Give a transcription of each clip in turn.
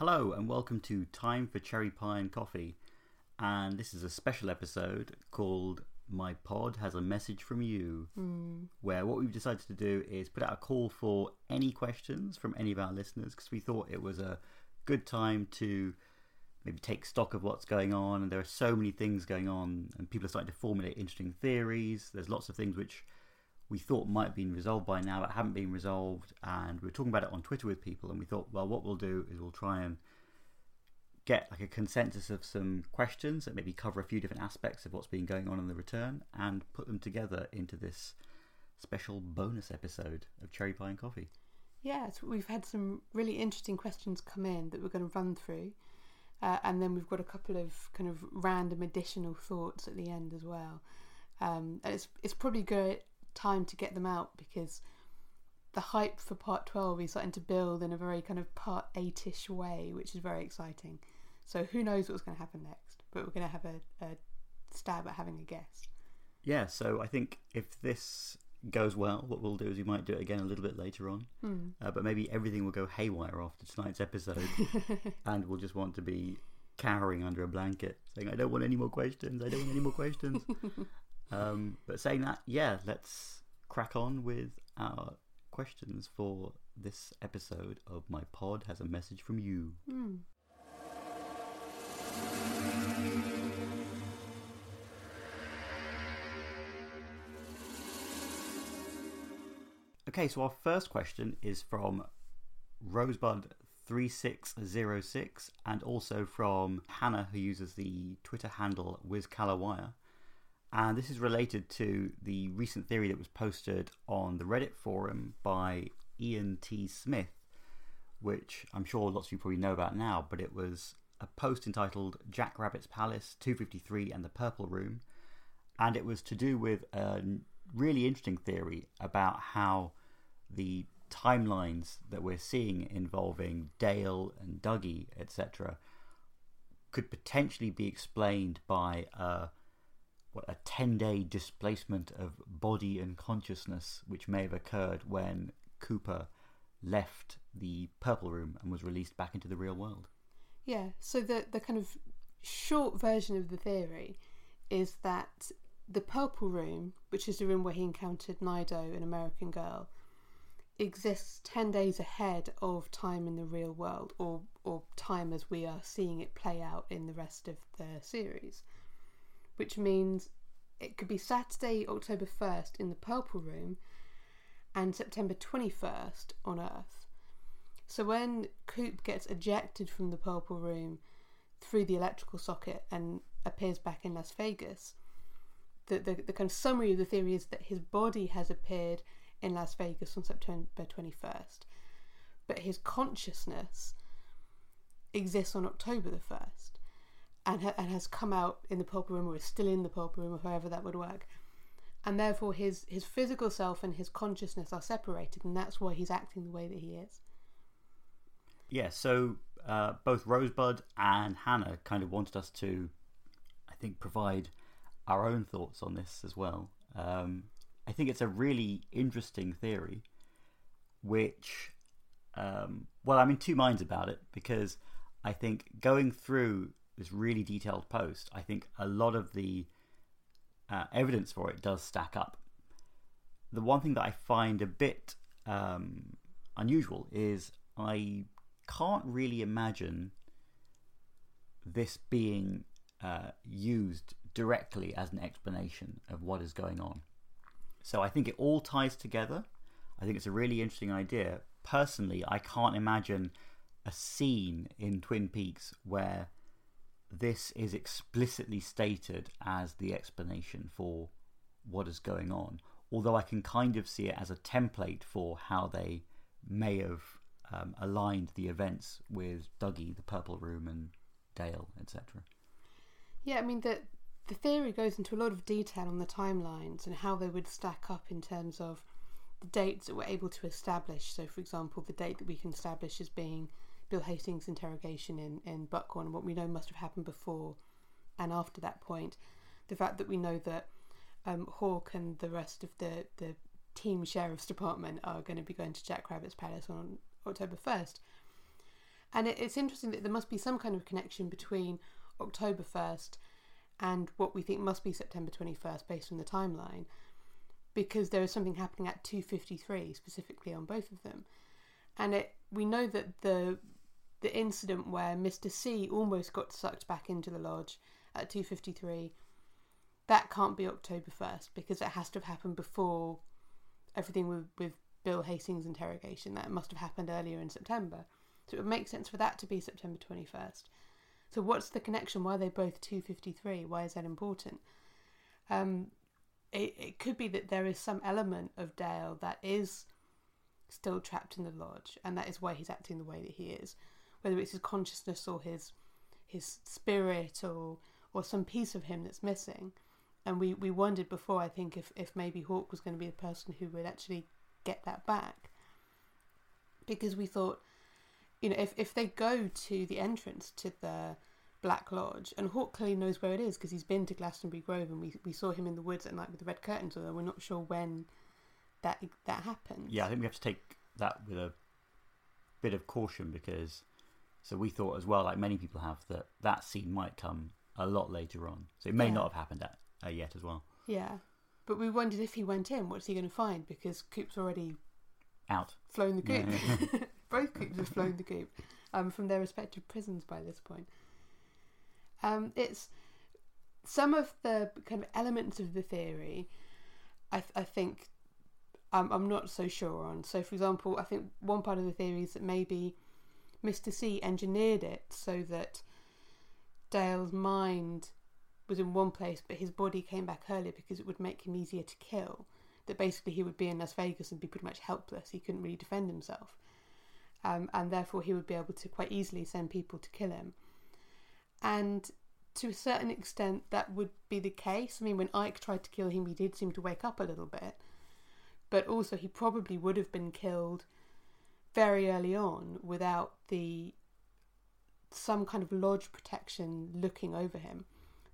Hello and welcome to Time for Cherry Pie and Coffee. And this is a special episode called My Pod Has a Message from You, hmm. where what we've decided to do is put out a call for any questions from any of our listeners because we thought it was a good time to maybe take stock of what's going on. And there are so many things going on, and people are starting to formulate interesting theories. There's lots of things which we thought might have been resolved by now but haven't been resolved and we were talking about it on twitter with people and we thought well what we'll do is we'll try and get like a consensus of some questions that maybe cover a few different aspects of what's been going on in the return and put them together into this special bonus episode of cherry pie and coffee Yeah, we've had some really interesting questions come in that we're going to run through. Uh, and then we've got a couple of kind of random additional thoughts at the end as well. Um, and it's, it's probably good time to get them out because the hype for part 12 is starting to build in a very kind of part 8 ish way, which is very exciting. So who knows what's going to happen next, but we're going to have a, a stab at having a guess. yeah so i think if this goes well what we'll do is we might do it again a little bit later on uh, but maybe everything will go haywire after tonight's episode and we'll just want to be cowering under a blanket saying i don't want any more questions i don't want any more questions um, but saying that yeah let's crack on with our questions for this episode of my pod has a message from you Okay, so our first question is from Rosebud3606 and also from Hannah, who uses the Twitter handle WizCalawire. And this is related to the recent theory that was posted on the Reddit forum by Ian T. Smith, which I'm sure lots of you probably know about now, but it was a post entitled Jack Rabbit's Palace 253 and the Purple Room. And it was to do with a really interesting theory about how the timelines that we're seeing involving Dale and Dougie, etc., could potentially be explained by a, what a 10 day displacement of body and consciousness, which may have occurred when Cooper left the Purple Room and was released back into the real world. Yeah, so the the kind of short version of the theory is that the Purple Room, which is the room where he encountered Naido, an American girl, exists ten days ahead of time in the real world, or or time as we are seeing it play out in the rest of the series. Which means it could be Saturday, October first in the Purple Room, and September twenty first on Earth. So when Coop gets ejected from the Purple Room through the electrical socket and appears back in Las Vegas, the, the, the kind of summary of the theory is that his body has appeared in Las Vegas on September 21st, but his consciousness exists on October the 1st and, ha- and has come out in the Purple Room or is still in the Purple Room or however that would work. And therefore, his, his physical self and his consciousness are separated, and that's why he's acting the way that he is. Yeah, so uh, both Rosebud and Hannah kind of wanted us to, I think, provide our own thoughts on this as well. Um, I think it's a really interesting theory, which, um, well, I'm in two minds about it because I think going through this really detailed post, I think a lot of the uh, evidence for it does stack up. The one thing that I find a bit um, unusual is I can't really imagine this being uh, used directly as an explanation of what is going on. So I think it all ties together. I think it's a really interesting idea. Personally, I can't imagine a scene in Twin Peaks where this is explicitly stated as the explanation for what is going on. Although I can kind of see it as a template for how they may have um, aligned the events with Dougie, the Purple Room, and Dale, etc. Yeah, I mean the the theory goes into a lot of detail on the timelines and how they would stack up in terms of the dates that we're able to establish. So, for example, the date that we can establish as being Bill Hastings' interrogation in, in Buckhorn and what we know must have happened before and after that point. The fact that we know that um, Hawk and the rest of the, the team sheriff's department are going to be going to Jack Rabbit's palace on October 1st. And it, it's interesting that there must be some kind of connection between October 1st and what we think must be September 21st based on the timeline because there is something happening at 253 specifically on both of them. And it we know that the the incident where Mr. C almost got sucked back into the lodge at 253 that can't be October 1st because it has to have happened before everything with, with Bill Hastings' interrogation. That must have happened earlier in September. So it would make sense for that to be September 21st. So what's the connection? Why are they both 253? Why is that important? Um, it, it could be that there is some element of Dale that is still trapped in the lodge, and that is why he's acting the way that he is. Whether it's his consciousness or his his spirit or or some piece of him that's missing. And we, we wondered before, I think, if, if maybe Hawk was going to be the person who would actually get that back. Because we thought, you know, if, if they go to the entrance to the Black Lodge, and Hawk clearly knows where it is because he's been to Glastonbury Grove and we, we saw him in the woods at night with the red curtains, although we're not sure when that that happened. Yeah, I think we have to take that with a bit of caution because so we thought as well, like many people have, that that scene might come a lot later on. So it may Yeah. not have happened at, uh, yet as well. Yeah. But we wondered if he went in, what's he going to find? Because Coop's already Out. flown the coop. Yeah. Both coops have flown the coop um, from their respective prisons by this point. Um, it's some of the kind of elements of the theory. I, th- I think I'm, I'm not so sure on. So, for example, I think one part of the theory is that maybe Mr. C engineered it so that Dale's mind was in one place, but his body came back earlier because it would make him easier to kill. That basically he would be in Las Vegas and be pretty much helpless. He couldn't really defend himself. Um, and therefore he would be able to quite easily send people to kill him. And to a certain extent, that would be the case. I mean, when Ike tried to kill him, he did seem to wake up a little bit. But also, he probably would have been killed very early on without the some kind of lodge protection looking over him.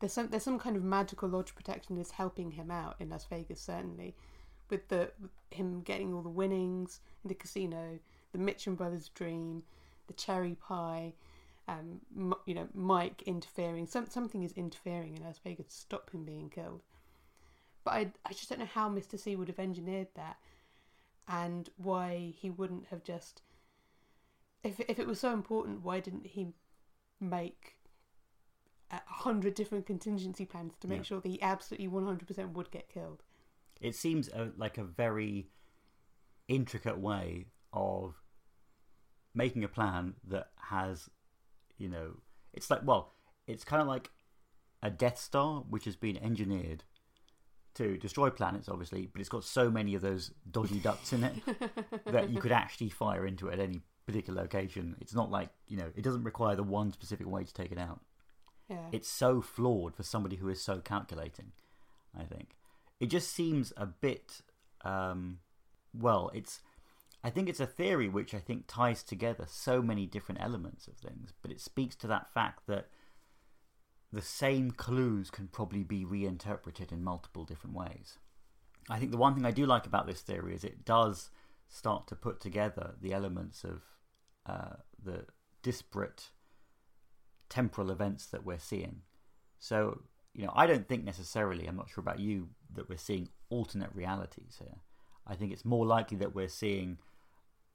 There's some there's some kind of magical lodge protection that's helping him out in Las Vegas, certainly, with the with him getting all the winnings in the casino, the Mitchum brothers' dream, the cherry pie, um, you know, Mike interfering. Some something is interfering in Las Vegas to stop him being killed. But I I just don't know how Mister C would have engineered that, and why he wouldn't have just. If if it was so important, why didn't he make a hundred different contingency plans to make Yeah. sure that he absolutely one hundred percent would get killed? It seems a, like a very intricate way of making a plan that has, you know, it's like, well, it's kind of like a Death Star, which has been engineered to destroy planets, obviously, but it's got so many of those dodgy ducts in it that you could actually fire into it at any particular location. It's not like, you know, it doesn't require the one specific way to take it out. Yeah. It's so flawed for somebody who is so calculating, I think. It just seems a bit, um, well, it's, I think it's a theory which I think ties together so many different elements of things, but it speaks to that fact that the same clues can probably be reinterpreted in multiple different ways. I think the one thing I do like about this theory is it does start to put together the elements of uh, the disparate temporal events that we're seeing. So, you know, I don't think necessarily, I'm not sure about you, that we're seeing alternate realities here. I think it's more likely that we're seeing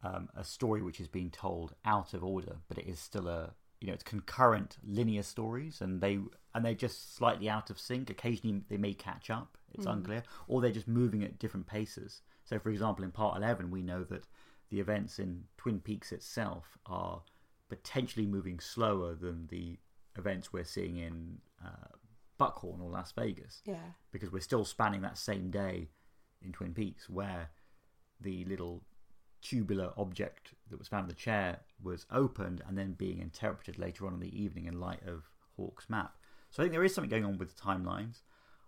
um, a story which is being told out of order, but it is still a you know it's concurrent linear stories, and they and they're just slightly out of sync. Occasionally they may catch up. It's Mm. unclear, or they're just moving at different paces. So, for example, in part eleven, we know that the events in Twin Peaks itself are potentially moving slower than the events we're seeing in uh, Buckhorn or Las Vegas yeah. because we're still spanning that same day in Twin Peaks where the little tubular object that was found in the chair was opened and then being interpreted later on in the evening in light of Hawk's map. So I think there is something going on with the timelines.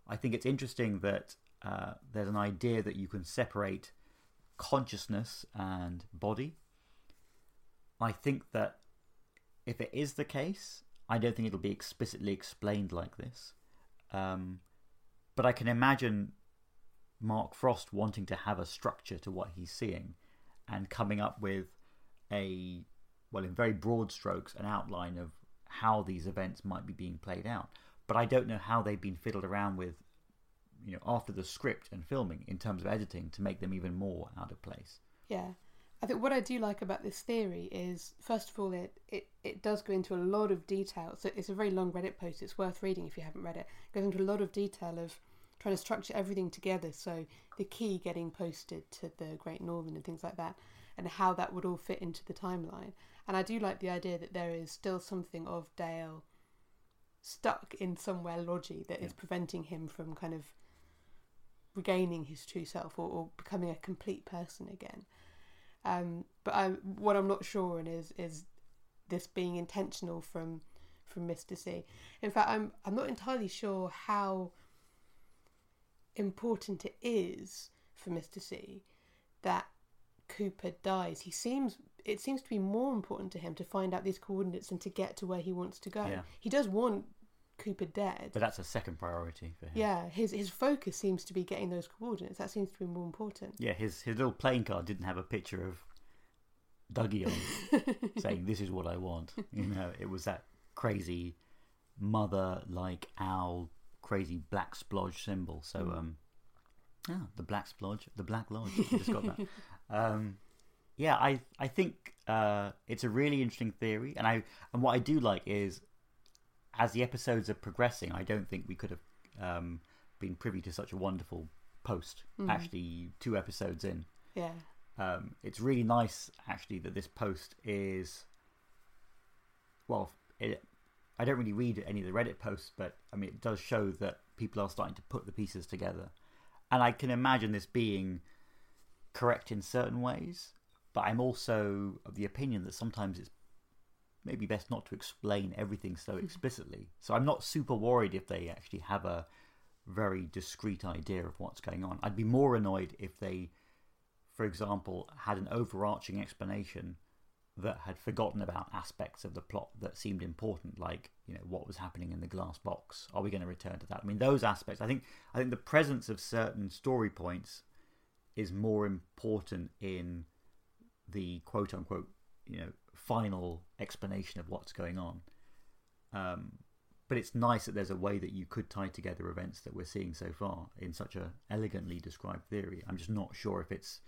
I think it's interesting that uh, there's an idea that you can separate consciousness and body. I think that if it is the case, I don't think it'll be explicitly explained like this. Um, but I can imagine Mark Frost wanting to have a structure to what he's seeing and coming up with a well, in very broad strokes, an outline of how these events might be being played out. But I don't know how they've been fiddled around with, you know, after the script and filming in terms of editing to make them even more out of place. Yeah. I think what I do like about this theory is, first of all, it, it, it does go into a lot of detail. So it's a very long Reddit post. It's worth reading if you haven't read it. It goes into a lot of detail of trying to structure everything together. So the key getting posted to the Great Northern and things like that, and how that would all fit into the timeline. And I do like the idea that there is still something of Dale stuck in somewhere lodgy that is Yeah. preventing him from kind of regaining his true self or, or becoming a complete person again. Um, but I, what I'm not sure on is is this being intentional from from Mr. C. In fact, I'm I'm not entirely sure how important it is for Mr. C that Cooper dies. He seems it seems to be more important to him to find out these coordinates and to get to where he wants to go. Yeah. He does want Cooper dead. But that's a second priority for him. yeah, his his focus seems to be getting those coordinates. That seems to be more important. Yeah, his his little playing card didn't have a picture of Dougie on saying this is what I want. You know, it was that crazy mother like owl crazy black splodge symbol. So um yeah, the black splodge, the black lodge. Just got that. um yeah, I I think uh it's a really interesting theory and I and what I do like is as the episodes are progressing, I don't think we could have um been privy to such a wonderful post actually two episodes in Yeah. um, it's really nice actually that this post is well it, i don't really read any of the reddit posts but i mean it does show that people are starting to put the pieces together. And i can imagine this being correct in certain ways but i'm also of the opinion that sometimes it's maybe best not to explain everything so mm-hmm. explicitly. So i'm not super worried if they actually have a very discrete idea of what's going on. I'd be more annoyed if they for example, had an overarching explanation that had forgotten about aspects of the plot that seemed important, like you know what was happening in the glass box. Are we going to return to that? I mean, those aspects. I think I think the presence of certain story points is more important in the quote unquote you know final explanation of what's going on. Um, but it's nice that there's a way that you could tie together events that we're seeing so far in such a elegantly described theory. I'm just not sure if it's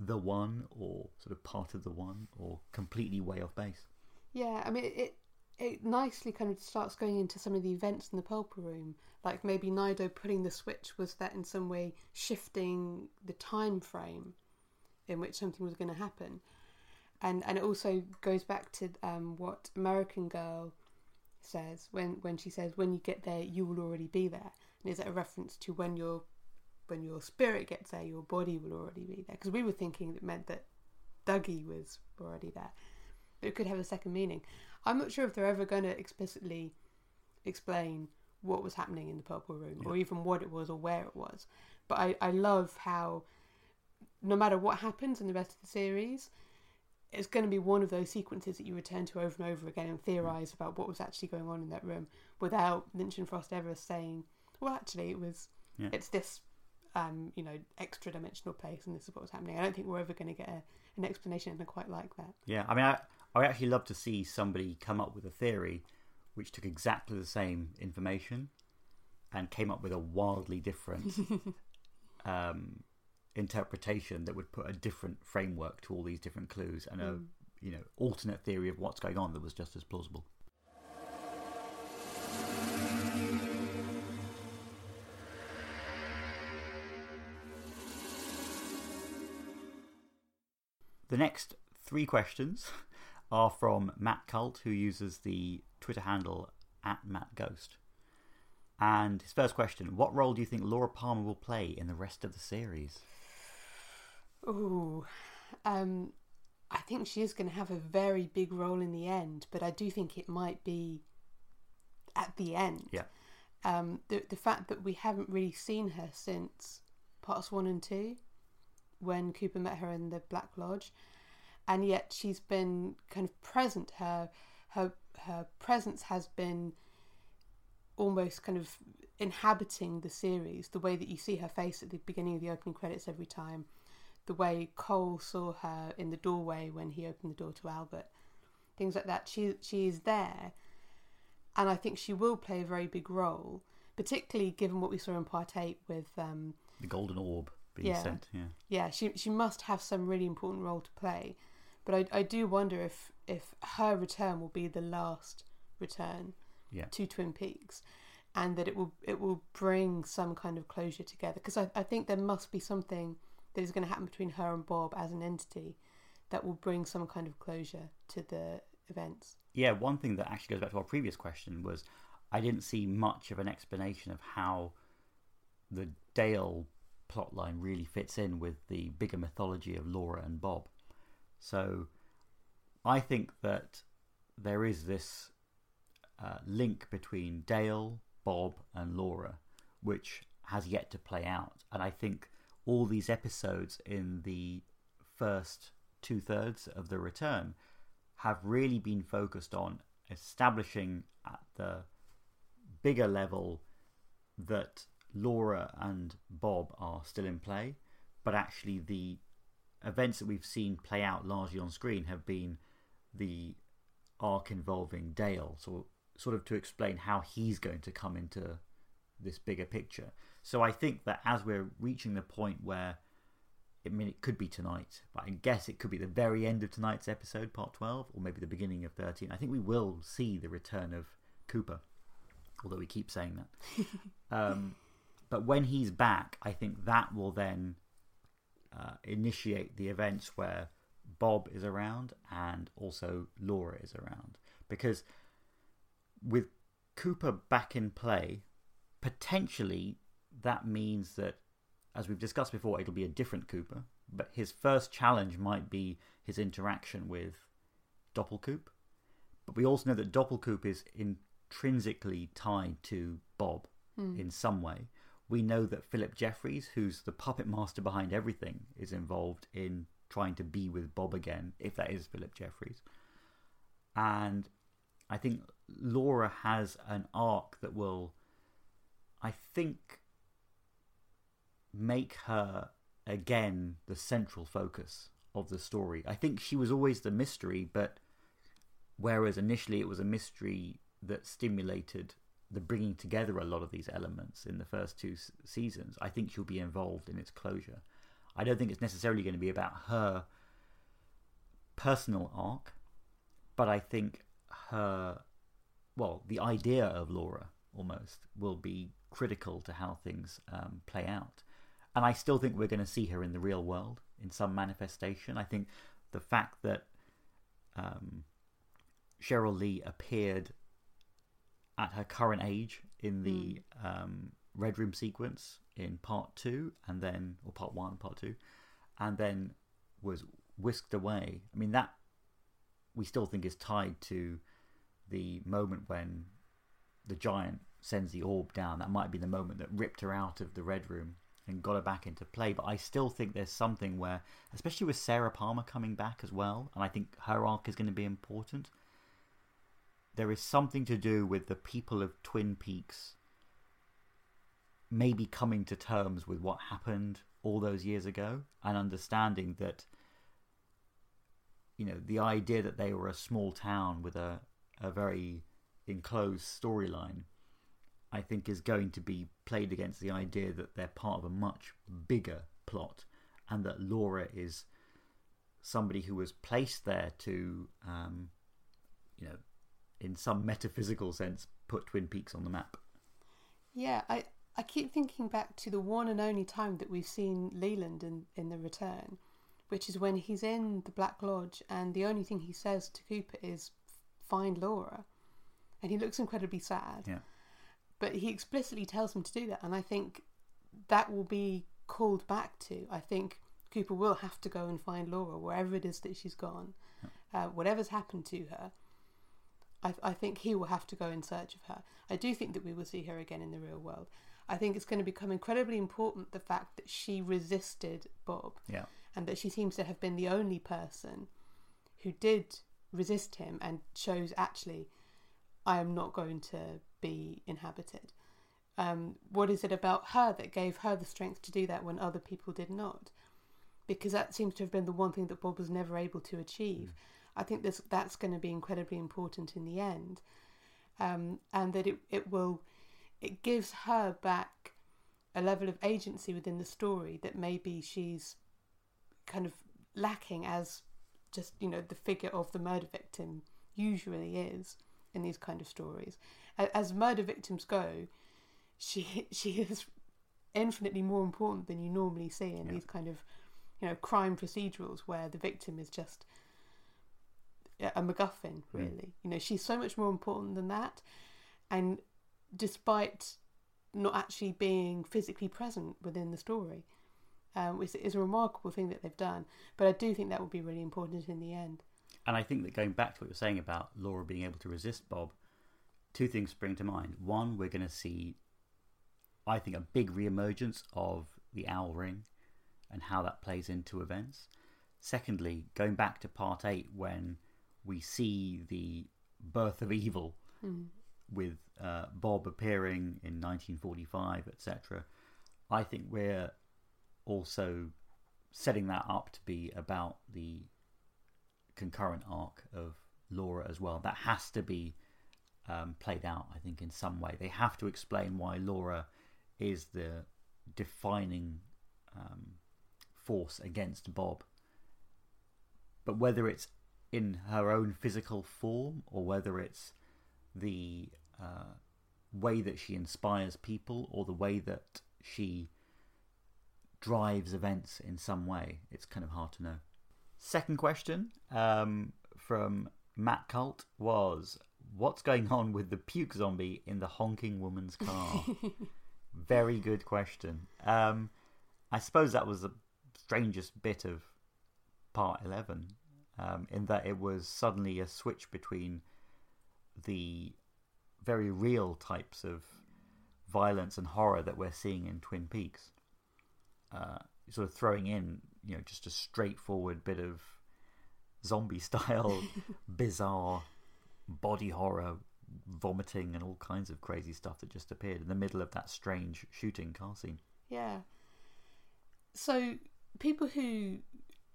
the one or sort of part of the one or completely way off base. Yeah, I mean, it, it it nicely kind of starts going into some of the events in the purple room. Like maybe Naido putting the switch was that in some way shifting the time frame in which something was going to happen, and and it also goes back to um, what American Girl says when when she says when you get there you will already be there, and is that a reference to when your when your spirit gets there your body will already be there? Because we were thinking it meant that Dougie was already there. It could have a second meaning. I'm not sure if they're ever going to explicitly explain what was happening in the purple room or even what it was or where it was. But I, I love how no matter what happens in the rest of the series, it's going to be one of those sequences that you return to over and over again and theorize about what was actually going on in that room without Lynch and Frost ever saying, well, actually, it was, Yeah. it's this, um, you know, extra dimensional place and this is what was happening. I don't think we're ever going to get a, an explanation and quite like that. Yeah, I mean, I, I actually love to see somebody come up with a theory which took exactly the same information and came up with a wildly different um, interpretation that would put a different framework to all these different clues and a you know alternate theory of what's going on that was just as plausible. The next three questions are from Matt Cult, who uses the Twitter handle at MattGhost. And his first question What role do you think Laura Palmer will play in the rest of the series? Ooh, um, I think she is going to have a very big role in the end, but I do think it might be at the end. Yeah. Um, the the fact that we haven't really seen her since parts one and two, when Cooper met her in the Black Lodge, and yet she's been kind of present. Her her her presence has been almost kind of inhabiting the series. The way that you see her face at the beginning of the opening credits every time, the way Cole saw her in the doorway when he opened the door to Albert, things like that. She she is there, and I think she will play a very big role, particularly given what we saw in Part Eight with. Um, The golden orb being Yeah. sent. Yeah. yeah, she she must have some really important role to play, but I I do wonder if if her return will be the last return Yeah. to Twin Peaks, and that it will it will bring some kind of closure together because I I think there must be something that is going to happen between her and Bob as an entity that will bring some kind of closure to the events. Yeah, one thing that actually goes back to our previous question was I didn't see much of an explanation of how the Dale plotline really fits in with the bigger mythology of Laura and Bob. So I think that there is this uh, link between Dale, Bob, and Laura, which has yet to play out. And I think all these episodes in the first two thirds of the return have really been focused on establishing at the bigger level that Laura and Bob are still in play, but actually the events that we've seen play out largely on screen have been the arc involving Dale, so sort of to explain how he's going to come into this bigger picture. So I think that as we're reaching the point where I mean, it could be tonight, but I guess it could be the very end of tonight's episode, part 12, or maybe the beginning of 13. I think we will see the return of Cooper, although we keep saying that. um, but when he's back, I think that will then uh, initiate the events where Bob is around and also Laura is around. Because with Cooper back in play, potentially that means that as we've discussed before, it'll be a different Cooper, but his first challenge might be his interaction with Doppelkoop. But we also know that Doppelkoop is intrinsically tied to Bob in some way. We know that Phillip Jeffries, who's the puppet master behind everything, is involved in trying to be with Bob again, if that is Phillip Jeffries. And I think Laura has an arc that will, I think, make her again the central focus of the story. I think she was always the mystery, but whereas initially it was a mystery that stimulated the bringing together a lot of these elements in the first two seasons, I think she'll be involved in its closure. I don't think it's necessarily going to be about her personal arc, but I think her, well, the idea of Laura almost will be critical to how things um, play out. And I still think we're going to see her in the real world in some manifestation. I think the fact that um, Sheryl Lee appeared at her current age in the um, Red Room sequence in part two, and then, or part one, part two, and then was whisked away. I mean, that we still think is tied to the moment when the giant sends the orb down. That might be the moment that ripped her out of the Red Room and got her back into play. But I still think there's something where, especially with Sarah Palmer coming back as well, and I think her arc is going to be important. There is something to do with the people of Twin Peaks maybe coming to terms with what happened all those years ago and understanding that you know the idea that they were a small town with a a very enclosed storyline I think is going to be played against the idea that they're part of a much bigger plot and that Laura is somebody who was placed there to um, you know in some metaphysical sense put Twin Peaks on the map Yeah, I, I keep thinking back to the one and only time that we've seen Leland in, in the return, which is when he's in the Black Lodge and the only thing he says to Cooper is find Laura. And he looks incredibly sad. yeah But he explicitly tells him to do that. And I think that will be called back to. I think Cooper will have to go and find Laura wherever it is that she's gone, uh, whatever's happened to her. I, I think he will have to go in search of her. I do think that we will see her again in the real world. I think it's going to become incredibly important the fact that she resisted Bob yeah and that she seems to have been the only person who did resist him and shows actually I am not going to be inhabited. Um, what is it about her that gave her the strength to do that when other people did not? because that seems to have been the one thing that Bob was never able to achieve. I think this that's going to be incredibly important in the end, um, and that it it will it gives her back a level of agency within the story that maybe she's kind of lacking as just you know the figure of the murder victim usually is in these kind of stories. As murder victims go, she she is infinitely more important than you normally see in Yeah. these kind of you know crime procedurals where the victim is just a MacGuffin. Mm. Really, you know, she's so much more important than that, and despite not actually being physically present within the story. Um, which is a remarkable thing that they've done, but I do think that will be really important in the end. And I think that going back to what you're saying about Laura being able to resist Bob, two things spring to mind. One, we're going to see, I think, a big reemergence of the Owl Ring and how that plays into events. Secondly, going back to part eight, when we see the birth of evil with uh, Bob appearing in 1945, etc., I think we're also setting that up to be about the concurrent arc of Laura as well. That has to be um, played out, I think, in some way. They have to explain why Laura is the defining um, force against Bob. But whether it's in her own physical form or whether it's the uh, way that she inspires people or the way that she drives events in some way, it's kind of hard to know. Second question um, from Matt Cult was What's going on with the puke zombie in the honking woman's car? Very good question. Um, I suppose that was the strangest bit of part 11, um, in that it was suddenly a switch between the very real types of violence and horror that we're seeing in Twin Peaks. Uh, sort of throwing in, you know, just a straightforward bit of zombie style, bizarre body horror, vomiting, and all kinds of crazy stuff that just appeared in the middle of that strange shooting car scene. Yeah. So people who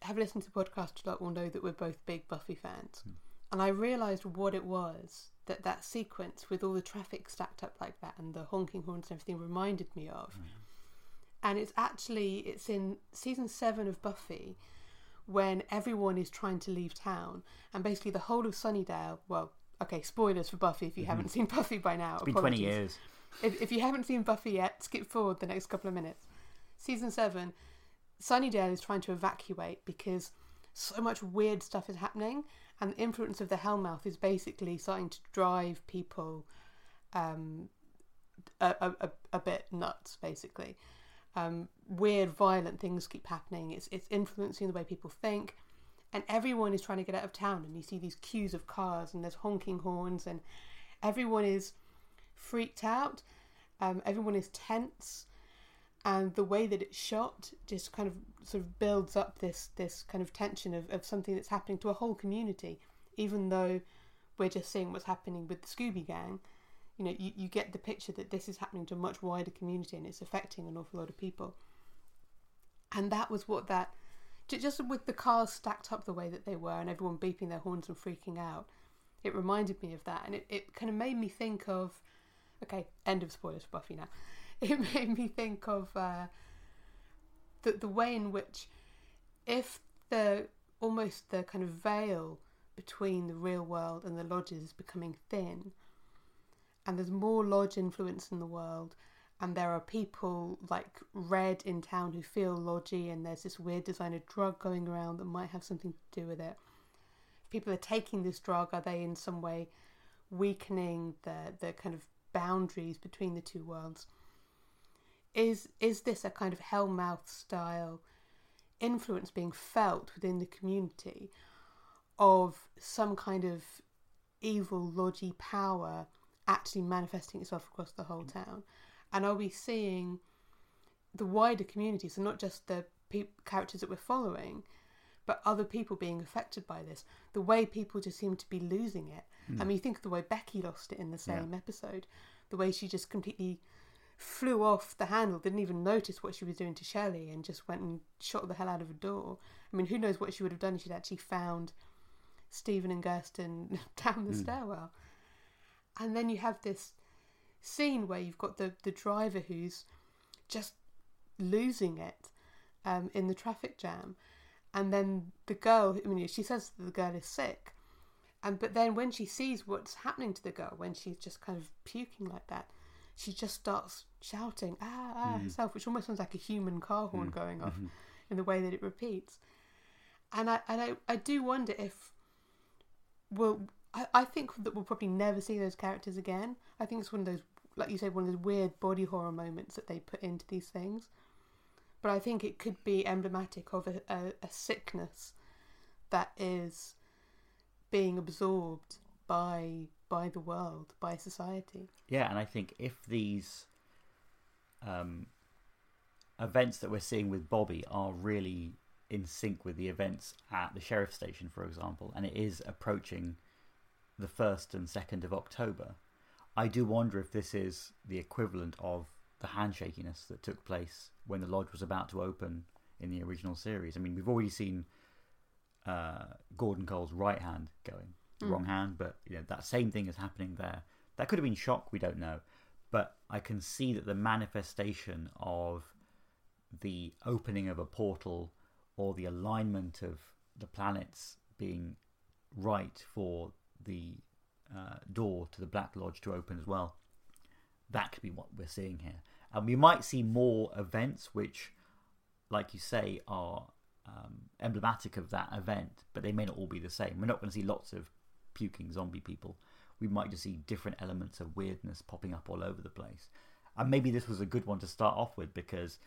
have listened to the podcast a lot will know that we're both big Buffy fans, hmm. and I realised what it was that that sequence with all the traffic stacked up like that and the honking horns and everything reminded me of. Hmm. And it's actually it's in season seven of Buffy when everyone is trying to leave town and basically the whole of Sunnydale. Well, okay, spoilers for Buffy if you mm-hmm. haven't seen Buffy by now. It's been 20 years. If, if you haven't seen Buffy yet, skip forward the next couple of minutes. Season 7, Sunnydale is trying to evacuate because so much weird stuff is happening, and the influence of the Hellmouth is basically starting to drive people um, a, a, a, bit nuts, basically. Um, weird, violent things keep happening. It's, it's influencing the way people think, and everyone is trying to get out of town. And you see these queues of cars, and there's honking horns, and everyone is freaked out. Um, everyone is tense, and the way that it's shot just kind of sort of builds up this this kind of tension of, of something that's happening to a whole community, even though we're just seeing what's happening with the Scooby Gang. You know, you, you get the picture that this is happening to a much wider community and it's affecting an awful lot of people. And that was what that, just with the cars stacked up the way that they were and everyone beeping their horns and freaking out, it reminded me of that. And it, it kind of made me think of, okay, end of spoilers for Buffy now. It made me think of uh, the, the way in which, if the almost the kind of veil between the real world and the lodges is becoming thin, and there's more lodge influence in the world, and there are people like Red in town who feel lodgy, and there's this weird designer drug going around that might have something to do with it. People are taking this drug, are they in some way weakening the the kind of boundaries between the two worlds? Is is this a kind of Hellmouth style influence being felt within the community of some kind of evil, lodgy power actually manifesting itself across the whole town? And are we seeing the wider community, so not just the pe- characters that we're following, but other people being affected by this? The way people just seem to be losing it. I hmm. mean, you think of the way Becky lost it in the same episode, the way she just completely flew off the handle, didn't even notice what she was doing to Shelly, and just went and shot the hell out of a door. I mean, who knows what she would have done if she'd actually found Steven and Gersten down the stairwell. And then you have this scene where you've got the, the driver who's just losing it um, in the traffic jam. And then the girl, I mean, she says that the girl is sick. And but then when she sees what's happening to the girl, when she's just kind of puking like that, she just starts shouting ah ah herself, which almost sounds like a human car horn going off in the way that it repeats. And I and I, I do wonder if well I, I think that we'll probably never see those characters again. I think it's one of those like you said, one of those weird body horror moments that they put into these things. But I think it could be emblematic of a, a, a sickness that is being absorbed by by the world, by society. Yeah, and I think if these um, events that we're seeing with Bobby are really in sync with the events at the sheriff station, for example, and it is approaching the 1st and 2nd of October, I do wonder if this is the equivalent of the handshakiness that took place when the lodge was about to open in the original series. I mean, we've already seen uh, Gordon Cole's right hand going, the wrong hand, but you know that same thing is happening there. That could have been shock, we don't know, but I can see that the manifestation of the opening of a portal or the alignment of the planets being right for the uh, door to the Black Lodge to open as well. That could be what we're seeing here. And we might see more events which, like you say, are um, emblematic of that event, but they may not all be the same. We're not going to see lots of puking zombie people. We might just see different elements of weirdness popping up all over the place. And maybe this was a good one to start off with because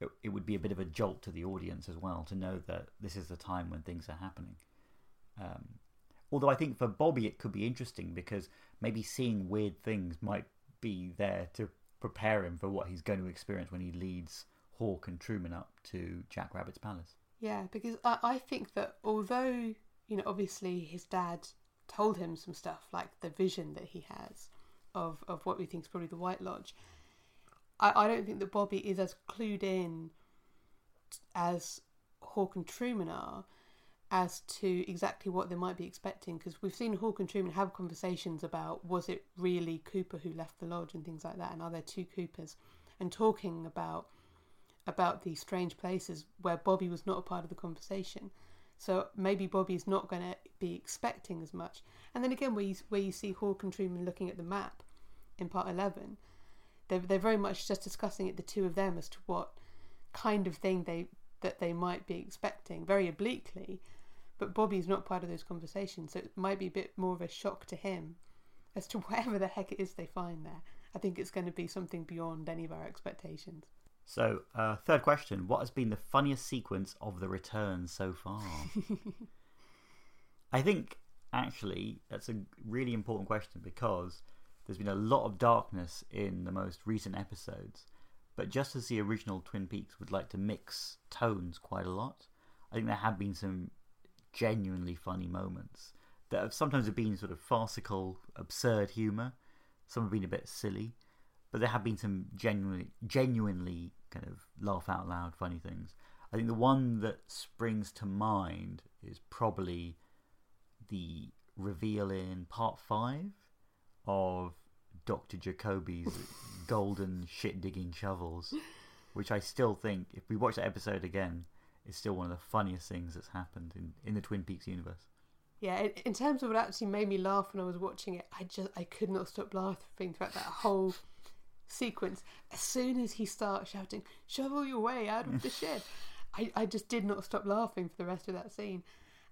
it, it would be a bit of a jolt to the audience as well to know that this is the time when things are happening. Um, although I think for Bobby it could be interesting because maybe seeing weird things might be there to prepare him for what he's going to experience when he leads Hawk and Truman up to Jack Rabbit's palace. Yeah, because I, I think that although, you know, obviously his dad told him some stuff, like the vision that he has of, of what we think is probably the White Lodge, I, I don't think that Bobby is as clued in as Hawk and Truman are as to exactly what they might be expecting because we've seen Hawk and Truman have conversations about was it really Cooper who left the lodge and things like that and are there two Coopers? And talking about about these strange places where Bobby was not a part of the conversation so maybe Bobby's not going to be expecting as much and then again where you, where you see Hawk and Truman looking at the map in part 11 they're, they're very much just discussing it the two of them as to what kind of thing they that they might be expecting very obliquely but Bobby's not part of those conversations, so it might be a bit more of a shock to him as to whatever the heck it is they find there. I think it's going to be something beyond any of our expectations. So, uh, third question What has been the funniest sequence of the return so far? I think actually that's a really important question because there's been a lot of darkness in the most recent episodes. But just as the original Twin Peaks would like to mix tones quite a lot, I think there have been some genuinely funny moments that have sometimes have been sort of farcical, absurd humour. Some have been a bit silly, but there have been some genuinely, genuinely kind of laugh out loud funny things. I think the one that springs to mind is probably the reveal in part five of Dr. Jacoby's golden shit digging shovels, which I still think, if we watch that episode again, is still one of the funniest things that's happened in, in the Twin Peaks universe. Yeah, in, in terms of what actually made me laugh when I was watching it, I just I could not stop laughing throughout that whole sequence. As soon as he starts shouting, "Shovel your way out of the shed," I, I just did not stop laughing for the rest of that scene,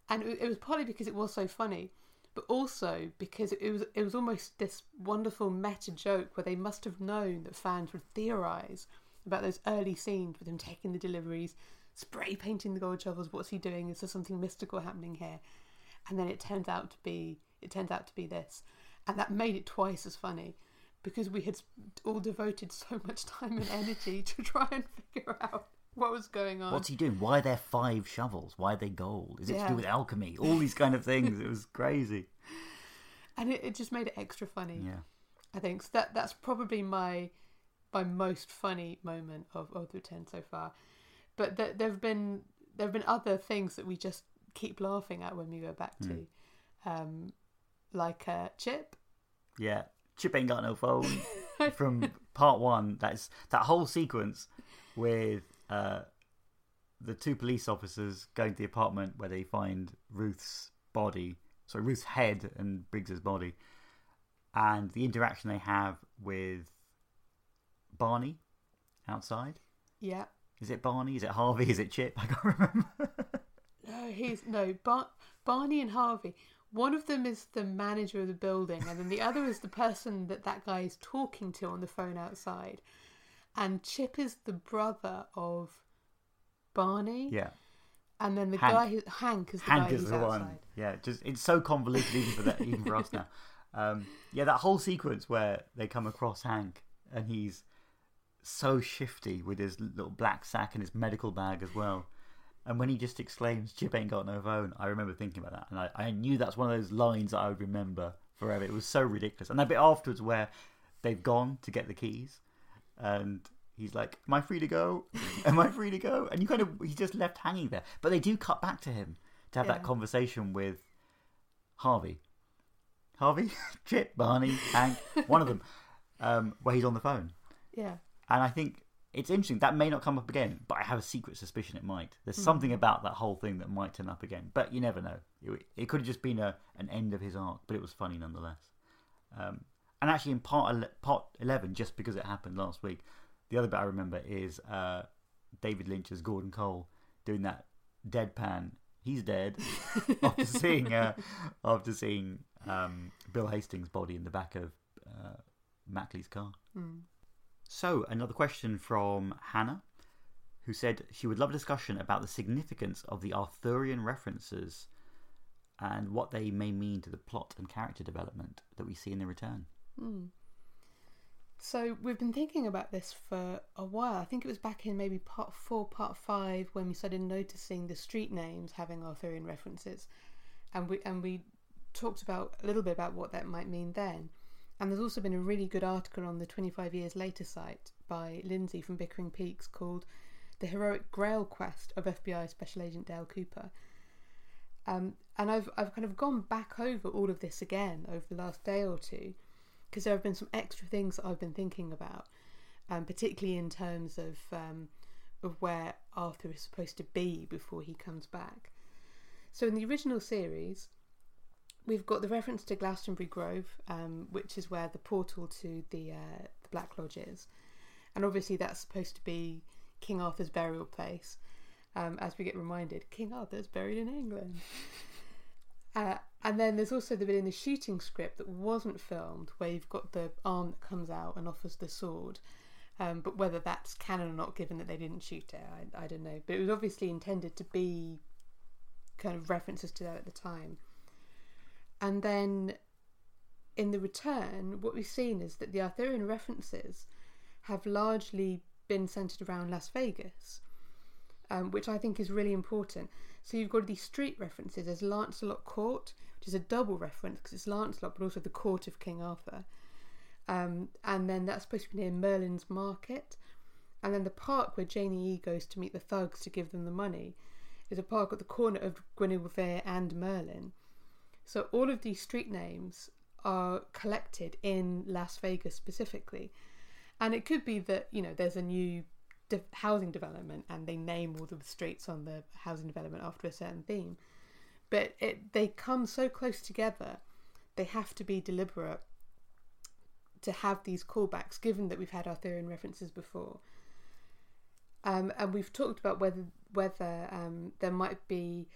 and it, it was partly because it was so funny, but also because it was it was almost this wonderful meta joke where they must have known that fans would theorize about those early scenes with him taking the deliveries, spray painting the gold shovels. What's he doing? Is there something mystical happening here? And then it turns out to be it turns out to be this, and that made it twice as funny because we had all devoted so much time and energy to try and figure out what was going on. What's he doing? Why are there five shovels? Why are they gold? Is it to do with alchemy? All these kind of things. It was crazy. And it, it just made it extra funny. Yeah. I think so that that's probably my my most funny moment of, the return so far. But th- there have been there have been other things that we just keep laughing at when we go back to, um, like uh, Chip. Yeah, Chip ain't got no phone from part one. That's that whole sequence with uh, the two police officers going to the apartment where they find Ruth's body, sorry, Ruth's head and Briggs's body, and the interaction they have with Barney outside. Yeah. Is it Barney? Is it Harvey? Is it Chip? I can't remember. No, he's no Bar- Barney and Harvey. One of them is the manager of the building, and then the other is the person that that guy is talking to on the phone outside. And Chip is the brother of Barney, yeah. and then the Hank. guy who Hank is the Hank guy is who's the outside. one. Yeah, just it's so convoluted even for that, even for us now. Um, yeah, that whole sequence where they come across Hank and he's so shifty with his little black sack and his medical bag as well. And when he just exclaims, "Chip ain't got no phone," I remember thinking about that, and I, I knew that's one of those lines that I would remember forever. It was so ridiculous. And that bit afterwards where they've gone to get the keys, and he's like, "Am I free to go? Am I free to go?" And you kind of he's just left hanging there. But they do cut back to him to have that conversation with Harvey, Harvey, Chip, Barney, Hank, one of them, um, where he's on the phone. Yeah, And I think it's interesting. That may not come up again, but I have a secret suspicion it might. There's something about that whole thing that might turn up again, but you never know. It, it could have just been a an end of his arc, but it was funny nonetheless. Um, and actually, in part ele- part eleven, just because it happened last week, the other bit I remember is uh, David Lynch's Gordon Cole doing that deadpan. He's dead after seeing uh, after seeing um, Bill Hastings' body in the back of uh, Macklay's car. So, another question from Hannah, who said she would love a discussion about the significance of the Arthurian references and what they may mean to the plot and character development that we see in The Return. Hmm. So we've been thinking about this for a while. I think it was back in maybe part four, part five, when we started noticing the street names having Arthurian references, and we and we talked about a little bit about what that might mean then. And there's also been a really good article on the 25 years later site by Lindsay from Bickering Peaks called "The Heroic Grail Quest of FBI Special Agent Dale Cooper." Um, and I've I've kind of gone back over all of this again over the last day or two because there have been some extra things that I've been thinking about, um, particularly in terms of um, of where Arthur is supposed to be before he comes back. So in the original series, we've got the reference to Glastonbury Grove, um, which is where the portal to the uh, the Black Lodge is, and obviously that's supposed to be King Arthur's burial place. Um, as we get reminded, King Arthur's buried in England. Uh, and then there's also the bit in the shooting script that wasn't filmed where you've got the arm that comes out and offers the sword. Um, but whether that's canon or not, given that they didn't shoot it, I, I don't know. But it was obviously intended to be kind of references to that at the time. And then in the return, what we've seen is that the Arthurian references have largely been centered around Las Vegas, um, which I think is really important. So you've got these street references. There's Lancelot Court, which is a double reference because it's Lancelot, but also the court of King Arthur. Um, and then that's supposed to be near Merlin's Market. And then the park where Janie E goes to meet the thugs to give them the money is a park at the corner of Guinevere and Merlin. So all of these street names are collected in Las Vegas specifically. And it could be that, you know, there's a new de- housing development and they name all the streets on the housing development after a certain theme. But it, they come so close together, they have to be deliberate to have these callbacks, given that we've had Arthurian references before. Um, and we've talked about whether whether um, there might be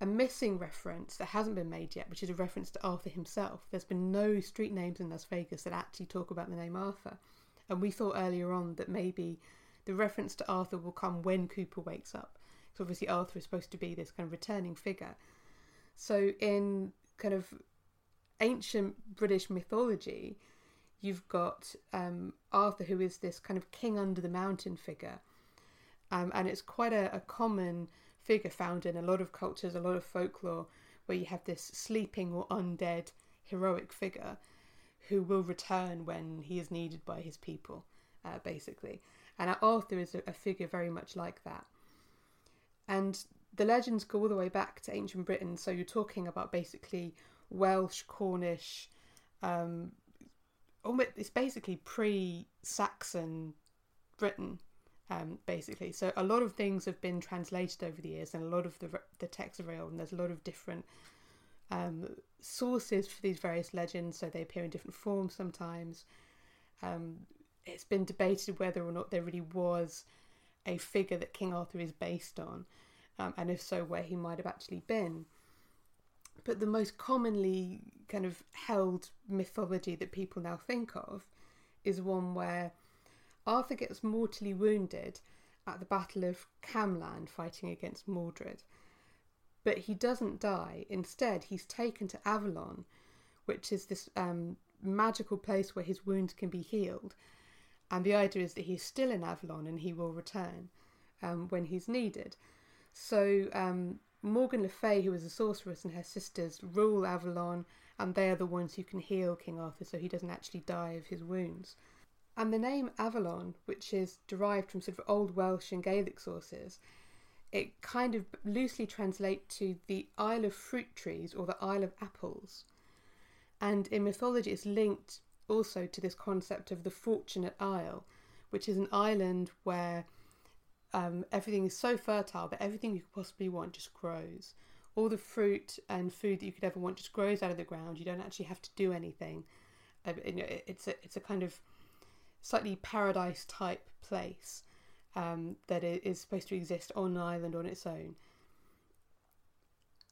a missing reference that hasn't been made yet, which is a reference to Arthur himself. There's been no street names in Las Vegas that actually talk about the name Arthur. And we thought earlier on that maybe the reference to Arthur will come when Cooper wakes up. So obviously Arthur is supposed to be this kind of returning figure. So in kind of ancient British mythology, you've got um, Arthur, who is this kind of king under the mountain figure. Um, and it's quite a, a common figure found in a lot of cultures, a lot of folklore, where you have this sleeping or undead heroic figure who will return when he is needed by his people. uh, basically. And Arthur is a, a figure very much like that. And the legends go all the way back to ancient Britain. So you're talking about basically Welsh, Cornish, um, it's basically pre-Saxon Britain, um, basically. So a lot of things have been translated over the years, and a lot of the the texts are real, and there's a lot of different um, sources for these various legends. So they appear in different forms sometimes. Um, it's been debated whether or not there really was a figure that King Arthur is based on, um, and if so, where he might have actually been. But the most commonly kind of held mythology that people now think of is one where Arthur gets mortally wounded at the Battle of Camlann fighting against Mordred. But he doesn't die. Instead, he's taken to Avalon, which is this um, magical place where his wounds can be healed. And the idea is that he's still in Avalon and he will return um, when he's needed. So um, Morgan Le Fay, who is a sorceress, and her sisters rule Avalon, and they are the ones who can heal King Arthur so he doesn't actually die of his wounds. And the name Avalon, which is derived from sort of Old Welsh and Gaelic sources, it kind of loosely translates to the Isle of Fruit Trees or the Isle of Apples. And in mythology, it's linked also to this concept of the Fortunate Isle, which is an island where um, everything is so fertile that everything you could possibly want just grows. All the fruit and food that you could ever want just grows out of the ground. You don't actually have to do anything. Uh, it's a it's a kind of slightly paradise type place um, that is supposed to exist on an island on its own.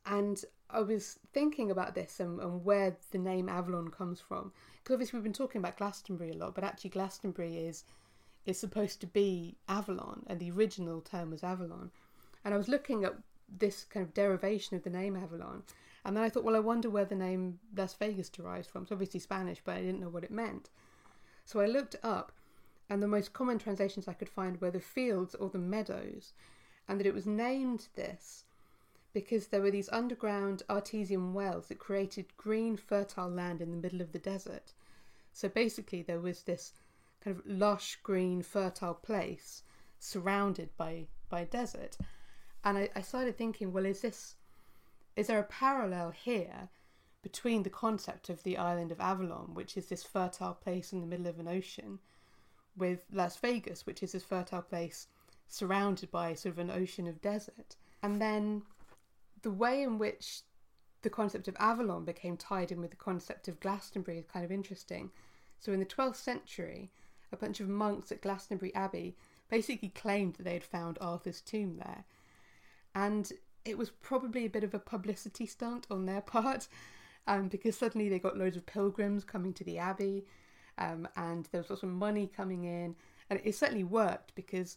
And I was thinking about this and, and where the name Avalon comes from. Because obviously we've been talking about Glastonbury a lot, but actually Glastonbury is is supposed to be Avalon, and the original term was Avalon. And I was looking at this kind of derivation of the name Avalon, and then I thought, well, I wonder where the name Las Vegas derives from. It's obviously Spanish, but I didn't know what it meant. So I looked up, and the most common translations I could find were the fields or the meadows, and that it was named this because there were these underground artesian wells that created green, fertile land in the middle of the desert. So basically, there was this kind of lush, green, fertile place surrounded by by desert. And I, I started thinking, well, is this is there a parallel here between the concept of the island of Avalon, which is this fertile place in the middle of an ocean, with Las Vegas, which is this fertile place surrounded by sort of an ocean of desert. And then the way in which the concept of Avalon became tied in with the concept of Glastonbury is kind of interesting. So in the 12th century, a bunch of monks at Glastonbury Abbey basically claimed that they had found Arthur's tomb there. And it was probably a bit of a publicity stunt on their part um, because suddenly they got loads of pilgrims coming to the Abbey um, and there was lots of money coming in. And it certainly worked because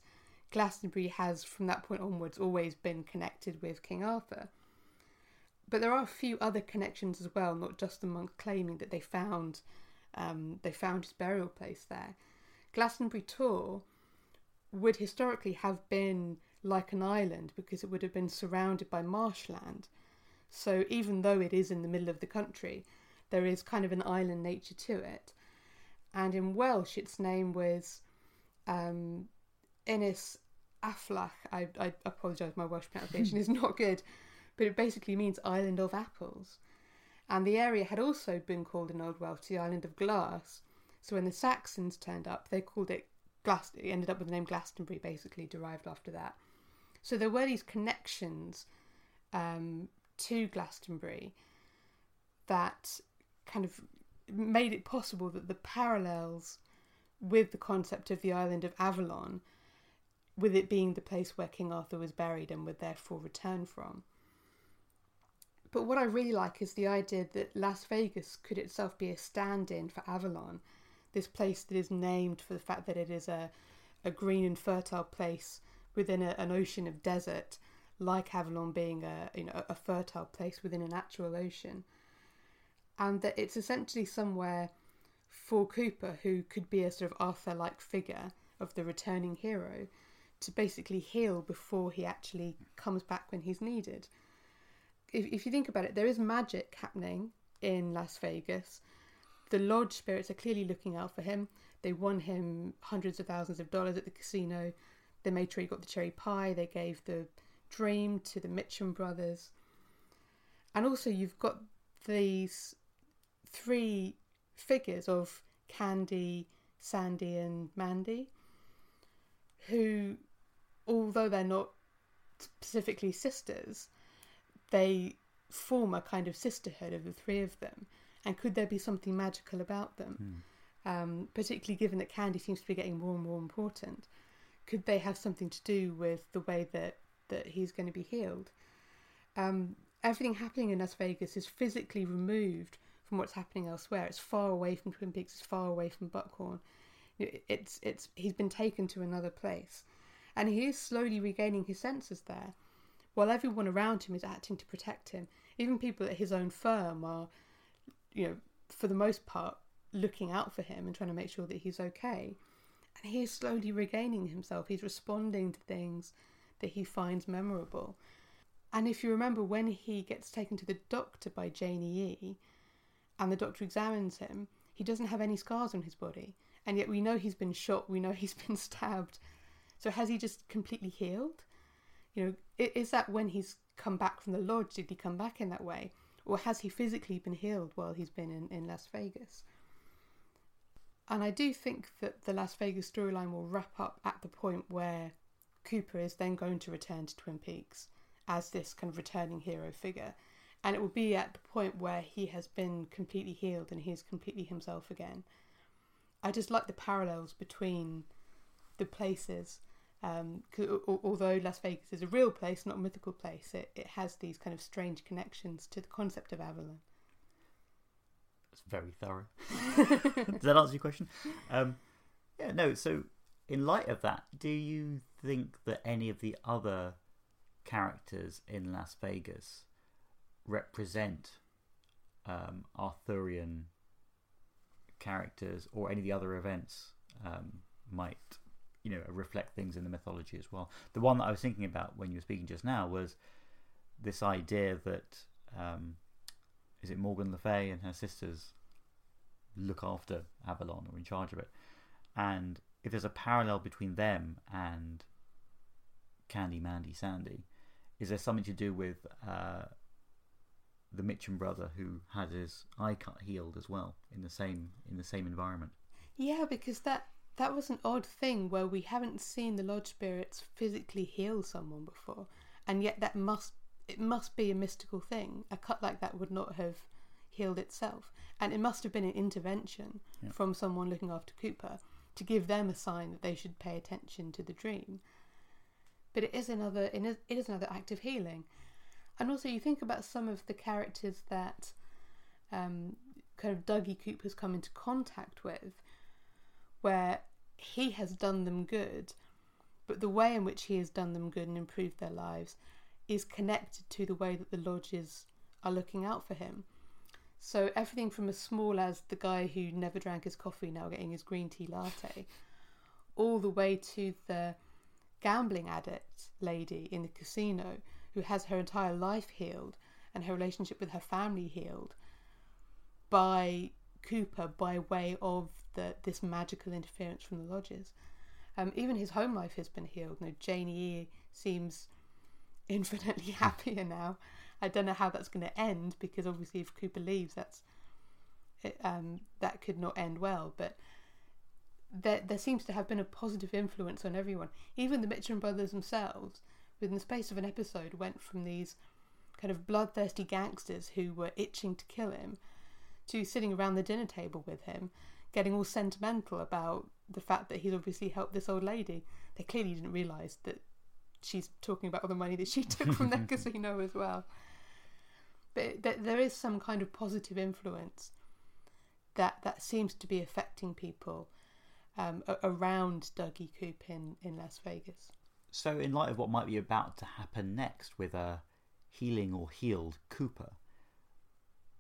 Glastonbury has, from that point onwards, always been connected with King Arthur. But there are a few other connections as well, not just the claiming that they found um, they found his burial place there. Glastonbury Tor would historically have been like an island because it would have been surrounded by marshland. So even though it is in the middle of the country, there is kind of an island nature to it. And in Welsh, its name was um, Ynys Aflach. I, I apologise, my Welsh pronunciation is not good, but it basically means island of apples. And the area had also been called in Old Welsh the island of glass, so when the Saxons turned up, they called it Glas. It ended up with the name Glastonbury, basically derived after that. So there were these connections um, to Glastonbury that kind of made it possible that the parallels with the concept of the island of Avalon, with it being the place where King Arthur was buried and would therefore return from. But what I really like is the idea that Las Vegas could itself be a stand in for Avalon this place that is named for the fact that it is a, a green and fertile place within a, an ocean of desert, like Avalon being a you know a fertile place within a natural ocean, and that it's essentially somewhere for Cooper, who could be a sort of Arthur-like figure of the returning hero, to basically heal before he actually comes back when he's needed. If, if you think about it, there is magic happening in Las Vegas, the lodge spirits are clearly looking out for him. They won him hundreds of thousands of dollars at the casino. They made sure he got the cherry pie. They gave the dream to the Mitchum brothers. And also, you've got these three figures of Candy, Sandy, and Mandy, who, although they're not specifically sisters, they form a kind of sisterhood of the three of them. And could there be something magical about them? Um, particularly given that Candy seems to be getting more and more important. Could they have something to do with the way that, that he's going to be healed? Um, everything happening in Las Vegas is physically removed from what's happening elsewhere. It's far away from Twin Peaks. It's far away from Buckhorn. It's it's he's been taken to another place, and he is slowly regaining his senses there, while everyone around him is acting to protect him. Even people at his own firm are, you know, for the most part, looking out for him and trying to make sure that he's okay. And he is slowly regaining himself. He's responding to things that he finds memorable. And if you remember when he gets taken to the doctor by Janie E, and the doctor examines him, he doesn't have any scars on his body. And yet we know he's been shot, we know he's been stabbed. So has he just completely healed? You know, is that when he's come back from the lodge, did he come back in that way? Or has he physically been healed while he's been in, in Las Vegas? And I do think that the Las Vegas storyline will wrap up at the point where Cooper is then going to return to Twin Peaks as this kind of returning hero figure. And it will be at the point where he has been completely healed and he is completely himself again. I just like the parallels between the places. Um, although Las Vegas is a real place, not a mythical place, it, it has these kind of strange connections to the concept of Avalon. It's very thorough. Does that answer your question? Um, yeah, no. So, in light of that, do you think that any of the other characters in Las Vegas represent um, Arthurian characters or any of the other events um, might, you know, reflect things in the mythology as well. The one that I was thinking about when you were speaking just now was this idea that um, is it Morgan Le Fay and her sisters look after Avalon or in charge of it, and if there's a parallel between them and Candy, Mandy, Sandy, is there something to do with uh, the Mitchum brother who had his eye cut healed as well in the same in the same environment? Yeah, because that that was an odd thing where we haven't seen the lodge spirits physically heal someone before, and yet that must it must be a mystical thing. A cut like that would not have healed itself, and it must have been an intervention yeah. from someone looking after Cooper to give them a sign that they should pay attention to the dream but it is another it is, another act of healing. And also, you think about some of the characters that um, kind of Dougie Coop has come into contact with, where he has done them good, but the way in which he has done them good and improved their lives is connected to the way that the lodges are looking out for him. So everything from as small as the guy who never drank his coffee now getting his green tea latte, all the way to the gambling addict lady in the casino who has her entire life healed and her relationship with her family healed by Cooper by way of the this magical interference from the lodges. Um, even his home life has been healed. You know, Janie seems infinitely happier now. I don't know how that's going to end because obviously if Cooper leaves, that's it, um, that could not end well. But there, there seems to have been a positive influence on everyone. Even the Mitchum brothers themselves, within the space of an episode, went from these kind of bloodthirsty gangsters who were itching to kill him to sitting around the dinner table with him, getting all sentimental about the fact that he's obviously helped this old lady. They clearly didn't realise that she's talking about all the money that she took from their casino as well. But there is some kind of positive influence that that seems to be affecting people um, around Dougie Coop in, in Las Vegas. So, in light of what might be about to happen next with a healing or healed Cooper,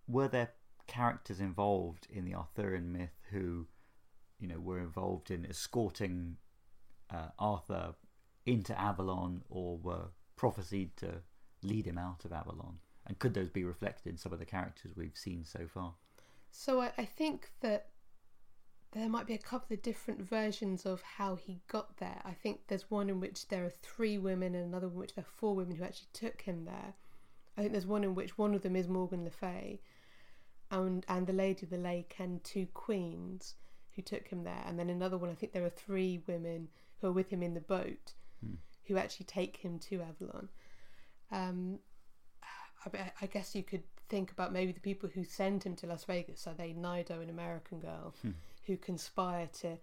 were there characters involved in the Arthurian myth who, you know, were involved in escorting uh, Arthur into Avalon or were prophesied to lead him out of Avalon? And could those be reflected in some of the characters we've seen so far? So I, I think that there might be a couple of different versions of how he got there. I think there's one in which there are three women and another one in which there are four women who actually took him there. I think there's one in which one of them is Morgan Le Fay and and the Lady of the Lake and two queens who took him there. And then another one, I think there are three women who are with him in the boat Hmm. who actually take him to Avalon. Um, I, I guess you could think about maybe the people who send him to Las Vegas. Are they Naido, an American girl, Hmm. who conspire to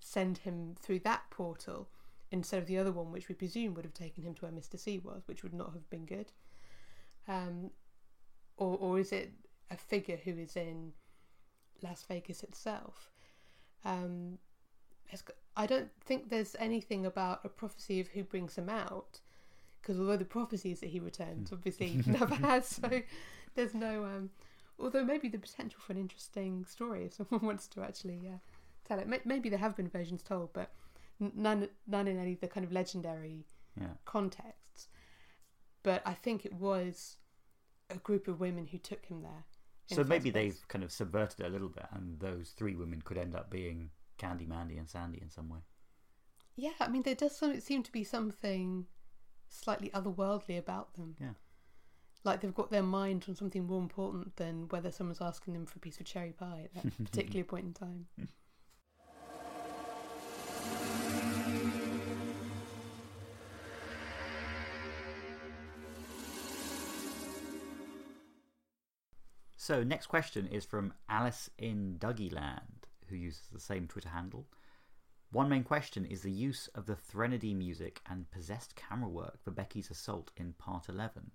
send him through that portal instead of the other one, which we presume would have taken him to where Mr. C was, which would not have been good? Um, or, or is it a figure who is in Las Vegas itself? Um, I don't think there's anything about a prophecy of who brings him out, because although the prophecy is that he returns, obviously he never has. So there's no. Um, although maybe the potential for an interesting story if someone wants to actually uh, tell it. Maybe there have been versions told, but none none in any of the kind of legendary Yeah. contexts. But I think it was a group of women who took him there. So the maybe place. they've kind of subverted it a little bit, and those three women could end up being Candy, Mandy, and Sandy in some way. Yeah, I mean, there does some, seem to be something slightly otherworldly about them. Yeah. Like they've got their mind on something more important than whether someone's asking them for a piece of cherry pie at that particular point in time. So, next question is from Alice in Dougieland, who uses the same Twitter handle. One main question is the use of the Threnody music and possessed camera work for Becky's assault in part 11.